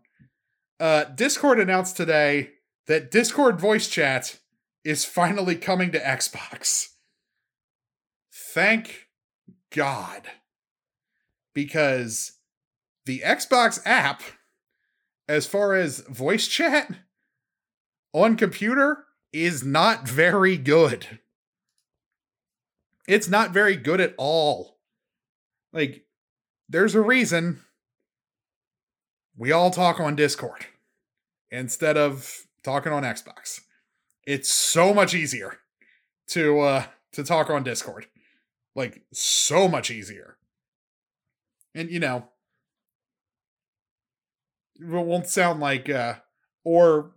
Uh Discord announced today that Discord voice chat is finally coming to Xbox. Thank God. Because the Xbox app, as far as voice chat on computer, is not very good. It's not very good at all. Like, there's a reason we all talk on Discord instead of talking on Xbox it's so much easier to uh to talk on Discord. Like so much easier. And you know, it won't sound like uh or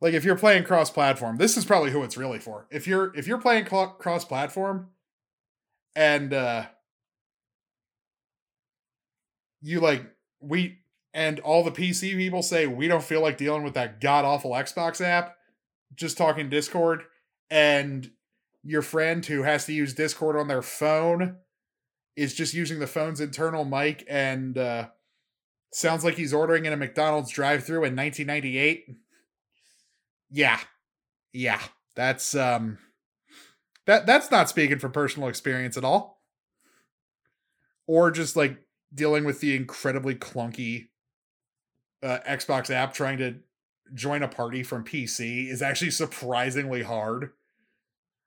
like if you're playing cross platform, this is probably who it's really for. If you're if you're playing cross platform and uh you like we and all the PC people say we don't feel like dealing with that god awful Xbox app, just talking Discord, and your friend who has to use Discord on their phone is just using the phone's internal mic and uh, sounds like he's ordering in a McDonald's drive-through in 1998. Yeah, yeah, that's um, that that's not speaking from personal experience at all, or just like dealing with the incredibly clunky uh, Xbox app trying to join a party from PC is actually surprisingly hard.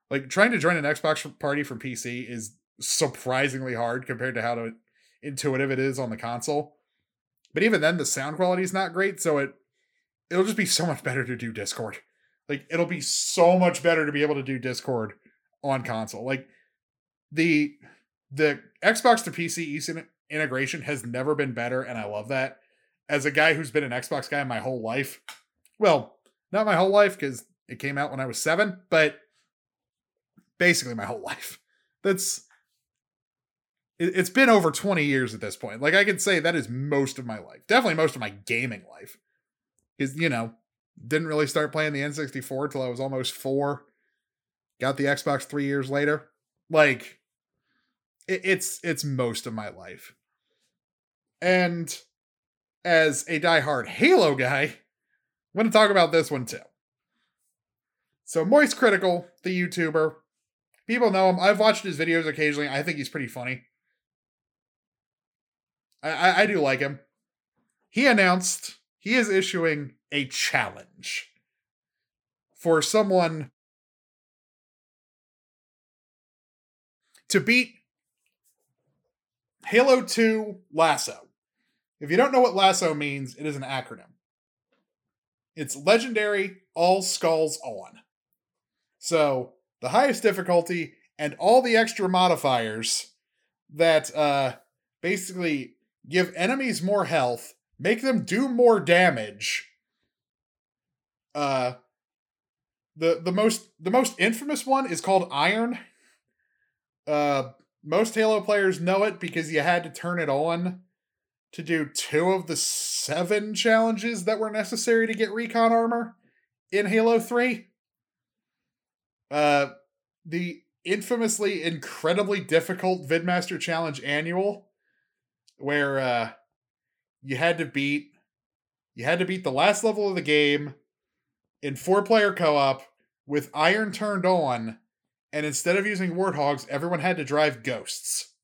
Like trying to join an Xbox party from PC is surprisingly hard compared to how to, intuitive it is on the console. But even then, the sound quality is not great, so it it'll just be so much better to do Discord. Like it'll be so much better to be able to do Discord on console. Like the the Xbox to PC integration has never been better, and I love that. As a guy who's been an Xbox guy my whole life, well, not my whole life because it came out when I was seven, but basically my whole life. That's it's been over 20 years at this point. Like I can say that is most of my life. Definitely most of my gaming life. Cuz you know, didn't really start playing the N64 till I was almost 4. Got the Xbox 3 years later. Like it, it's it's most of my life. And as a diehard Halo guy, I'm going to talk about this one too. So Moist Critical, the YouTuber, people know him. I've watched his videos occasionally. I think he's pretty funny. I, I, I do like him. He announced he is issuing a challenge for someone to beat Halo 2 LASO. If you don't know what LASO means, it is an acronym. It's legendary, all skulls on. So, the highest difficulty and all the extra modifiers that uh, basically give enemies more health, make them do more damage. Uh the the most the most infamous one is called Iron. Uh most Halo players know it because you had to turn it on to do two of the seven challenges that were necessary to get recon armor in Halo 3. Uh the infamously incredibly difficult Vidmaster Challenge annual where uh, you had to beat you had to beat the last level of the game in four player co-op with iron turned on and instead of using warthogs everyone had to drive ghosts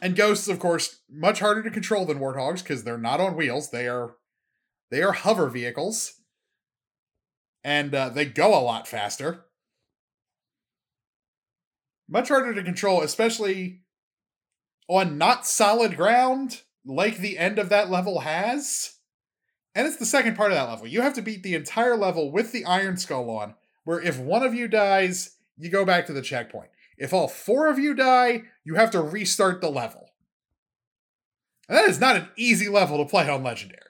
and ghosts of course much harder to control than warthogs because they're not on wheels they are they are hover vehicles and uh, they go a lot faster much harder to control especially on not solid ground like the end of that level has. And it's the second part of that level. You have to beat the entire level with the Iron Skull on, where if one of you dies, you go back to the checkpoint. If all four of you die, you have to restart the level. And that is not an easy level to play on Legendary.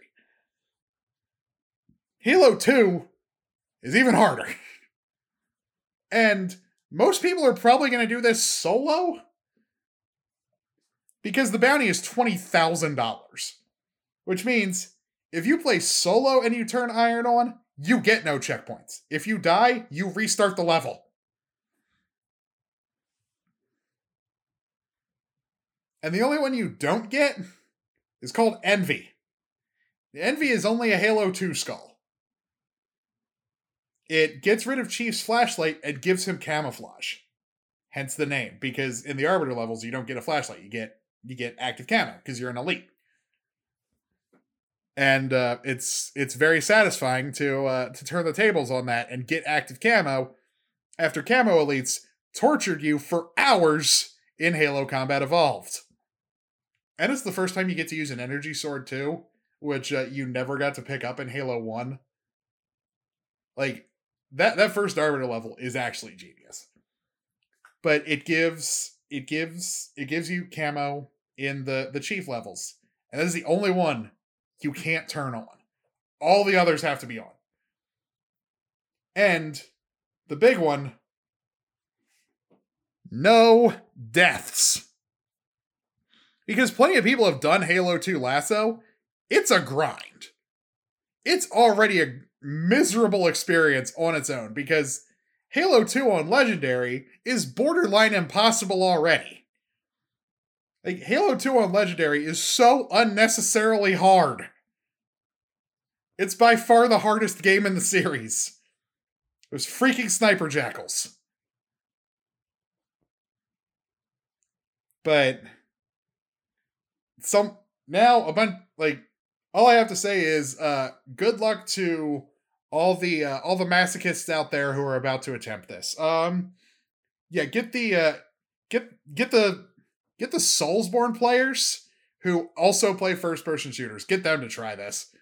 Halo 2 is even harder. and most people are probably going to do this solo because the bounty is $20,000. Which means if you play solo and you turn iron on, you get no checkpoints. If you die, you restart the level. And the only one you don't get is called Envy. The Envy is only a Halo 2 skull. It gets rid of Chief's flashlight and gives him camouflage. Hence the name, because in the Arbiter levels, you don't get a flashlight, you get you get active camo because you're an elite and uh, it's it's very satisfying to uh, to turn the tables on that and get active camo after camo elites tortured you for hours in Halo Combat Evolved. And it's the first time you get to use an energy sword too, which uh, you never got to pick up in Halo One. Like that that first Arbiter level is actually genius, but it gives it gives it gives you camo in the the chief levels, and that is the only one you can't turn on. All the others have to be on. And the big one no deaths. Because plenty of people have done Halo 2 LASO. It's a grind. It's already a miserable experience on its own because Halo 2 on Legendary is borderline impossible already. Like, Halo 2 on Legendary is so unnecessarily hard. It's by far the hardest game in the series. Those freaking sniper jackals. But some now a bunch like all I have to say is uh good luck to all the uh, all the masochists out there who are about to attempt this. Um yeah, get the uh get get the get the Soulsborne players who also play first person shooters. Get them to try this.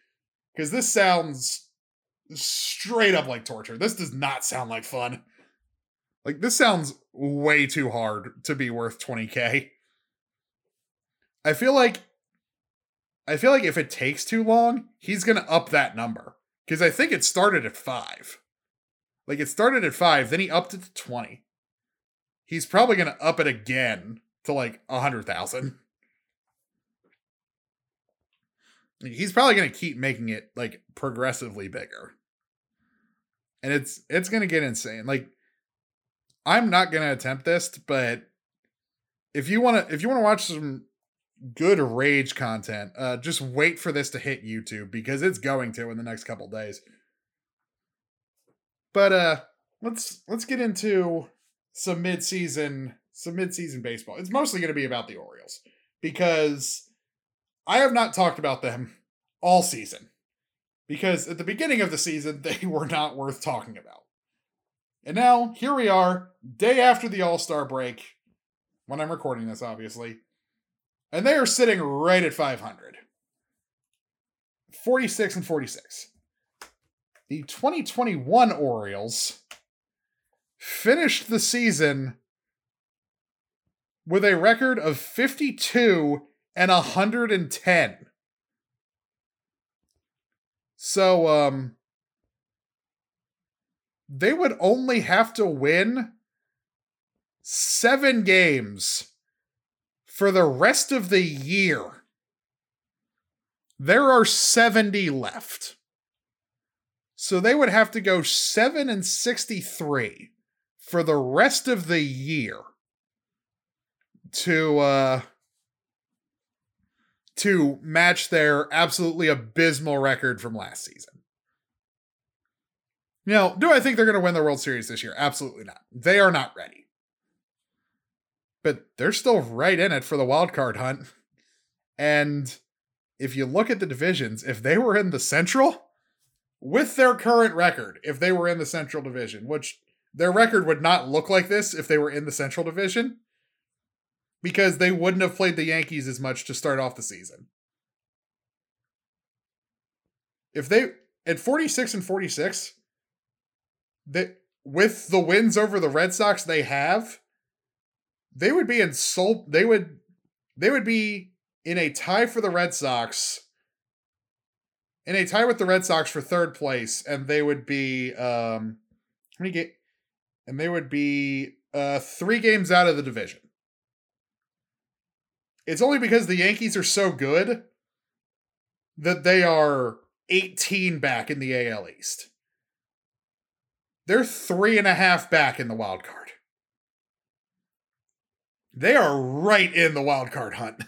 Cuz this sounds straight up like torture. This does not sound like fun. Like this sounds way too hard to be worth 20k. I feel like I feel like if it takes too long, he's to up that number because I think it started at 5. Like it started at 5, then he upped it to 20. He's probably to up it again to like a 100,000. He's probably to keep making it like progressively bigger. And it's it's to get insane. Like I'm not to attempt this, but if you want to if you want to watch some good rage content. Uh, just wait for this to hit YouTube because it's going to in the next couple days. But uh, let's let's get into some mid-season some mid-season baseball. It's mostly going to be about the Orioles because I have not talked about them all season because at the beginning of the season they were not worth talking about. And now here we are, day after the All-Star break when I'm recording this obviously and they are sitting right at 500. 46 and 46. The 2021 Orioles finished the season with a record of 52 and 110. So um they would only have to win 7 games for the rest of the year, there are 70 left. So they would have to go 7 and 63 for the rest of the year to uh to match their absolutely abysmal record from last season. Now, do I think they're going to win the World Series this year? Absolutely not. They are not ready but they're still right in it for the wild card hunt. And if you look at the divisions, if they were in the Central, with their current record, if they were in the Central Division, which their record would not look like this if they were in the Central Division, because they wouldn't have played the Yankees as much to start off the season. If they at 46 and 46, that with the wins over the Red Sox they have, they would be in sole they would they would be in a tie for the Red Sox in a tie with the Red Sox for third place and they would be um how many get and they would be uh 3 games out of the division. It's only because the Yankees are so good that they are 18 back in the AL East. They're three and a half back in the wild card. They are right in the wild card hunt.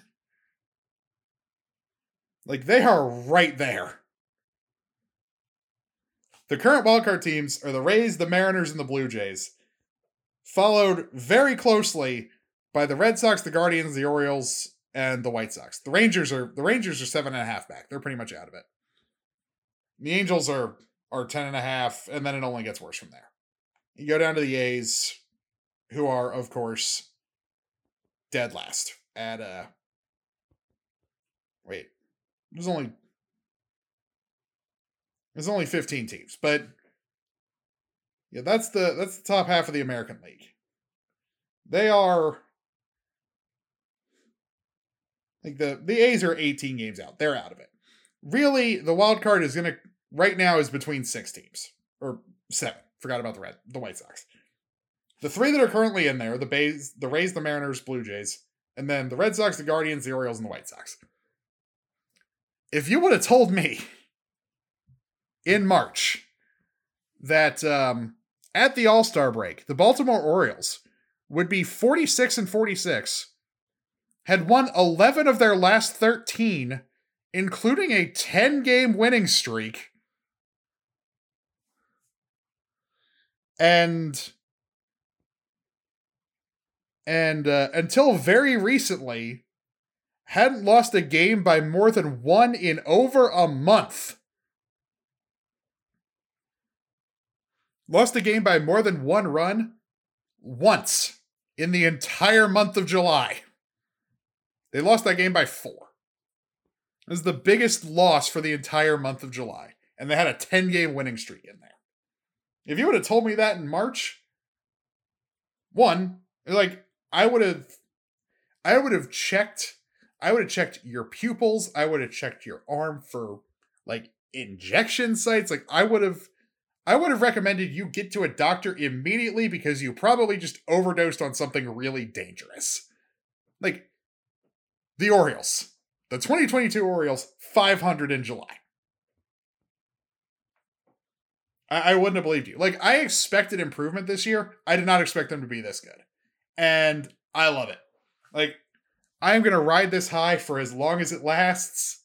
Like they are right there. The current wildcard teams are the Rays, the Mariners, and the Blue Jays, followed very closely by the Red Sox, the Guardians, the Orioles, and the White Sox. The Rangers are the Rangers are seven and a half back. They're pretty much out of it. The Angels are are ten and a half, and then it only gets worse from there. You go down to the A's, who are, of course, dead last at uh wait there's only there's only 15 teams but yeah that's the that's the top half of the american league they are like the the a's are 18 games out they're out of it really the wild card is gonna right now is between six teams or seven. Forgot about the Red, the White Sox. The three that are currently in there: the Bays, the Rays, the Mariners, Blue Jays, and then the Red Sox, the Guardians, the Orioles, and the White Sox. If you would have told me in March that um, at the All Star break, the Baltimore Orioles would be 46 and 46, had won 11 of their last 13, including a 10 game winning streak. And and uh, until very recently hadn't lost a game by more than one in over a month. Lost a game by more than one run once in the entire month of July. They lost that game by four. It was the biggest loss for the entire month of July. And they had a 10 game winning streak in there. If you would have told me that in March, one, like I would have I would have checked I would have checked your pupils, I would have checked your arm for like injection sites. Like I would have I would have recommended you get to a doctor immediately because you probably just overdosed on something really dangerous. Like the Orioles. The 2022 Orioles, 500 in July. I, I wouldn't have believed you. Like, I expected improvement this year. I did not expect them to be this good. And I love it. Like, I am to ride this high for as long as it lasts.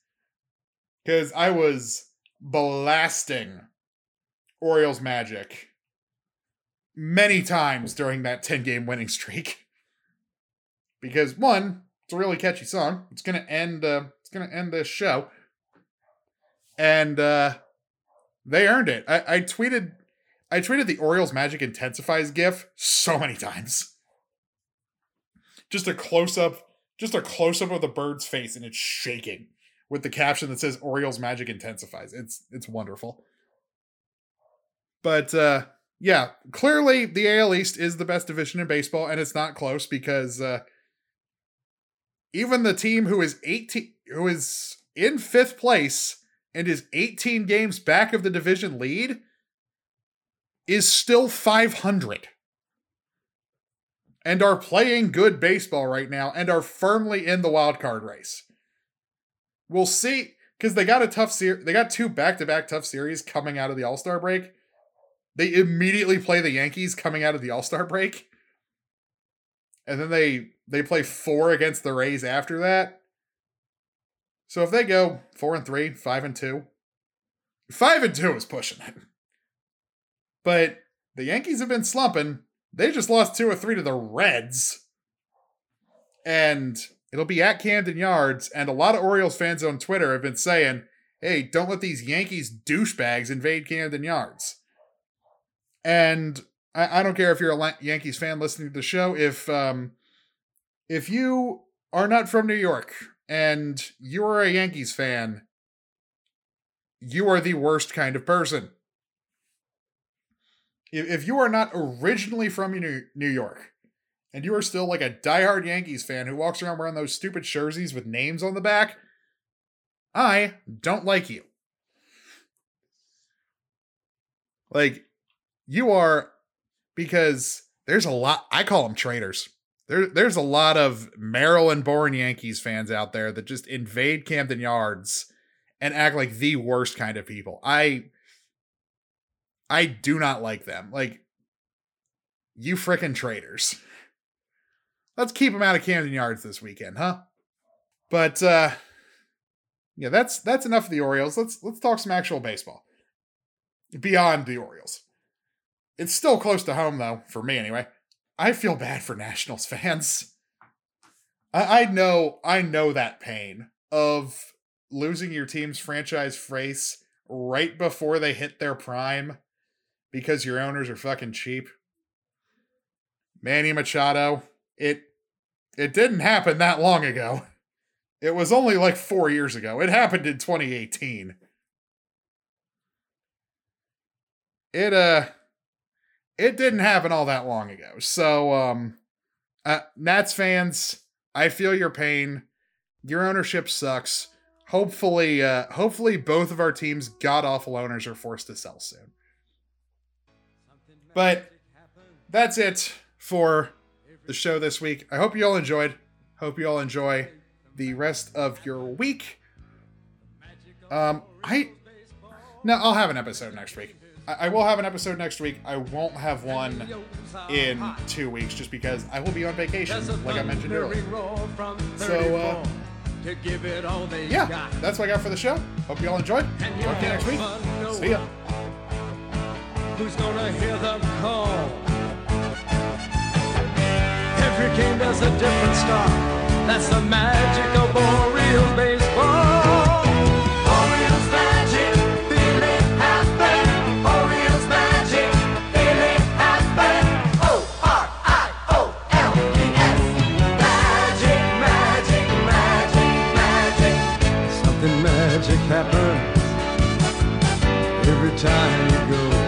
Because I was blasting Orioles Magic many times during that 10 game winning streak. Because one, it's a really catchy song. It's gonna end uh it's gonna end this show. And uh they earned it. I, I tweeted I tweeted the Orioles Magic Intensifies GIF so many times. Just a close-up, just a close-up of the bird's face and it's shaking with the caption that says Orioles Magic Intensifies. It's it's wonderful. But uh, yeah, clearly the AL East is the best division in baseball, and it's not close because uh, even the team who is 18, who is in fifth place and is 18 games back of the division lead, is still 500 and are playing good baseball right now and are firmly in the wild card race. We'll see because they got a tough series. They got two back-to-back tough series coming out of the All Star break. They immediately play the Yankees coming out of the All Star break, and then they they play four against the Rays after that. So if they go four and three, five and two, five and two is pushing it. But the Yankees have been slumping. They just lost two or three to the Reds. And it'll be at Camden Yards. And a lot of Orioles fans on Twitter have been saying, hey, don't let these Yankees douchebags invade Camden Yards. And I, I don't care if you're a Yankees fan listening to the show. If um, if you are not from New York and you are a Yankees fan, you are the worst kind of person. If, you are not originally from New York and you are still like a diehard Yankees fan who walks around wearing those stupid jerseys with names on the back, I don't like you. Like, you are because there's a lot I call them traitors. There, there's a lot of Maryland born Yankees fans out there that just invade Camden Yards and act like the worst kind of people. I I do not like them. Like you freaking traitors. Let's keep them out of Camden Yards this weekend, huh? But uh yeah, that's that's enough of the Orioles. Let's let's talk some actual baseball. Beyond the Orioles. It's still close to home, though, for me anyway. I feel bad for Nationals fans. I, I know, I know that pain of losing your team's franchise face right before they hit their prime because your owners are fucking cheap. Manny Machado, it it didn't happen that long ago. It was only like 4 years ago. It happened in 2018. It uh it didn't happen all that long ago. So, um, uh, Nats fans, I feel your pain. Your ownership sucks. hopefully, uh, hopefully both of our teams god awful owners are forced to sell soon. But that's it for the show this week. I hope you all enjoyed. Hope you all enjoy the rest of your week. Um, I no, I'll have an episode next week. I, I will have an episode next week. I won't have one in two weeks just because I will be on vacation, like I mentioned earlier. So, uh, yeah, that's what I got for the show. Hope you all enjoyed. Talk to you next week. See ya. Who's gonna hear them call? Every game does a different start. That's the magic of Orioles baseball. Orioles magic, feel it happen. Orioles magic, feel it happen. O R I O L E S. Magic, magic, magic, magic. Something magic happens every time you go.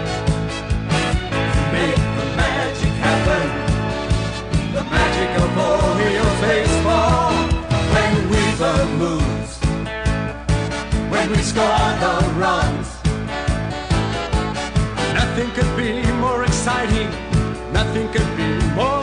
We score the runs. Nothing could be more exciting. Nothing could be more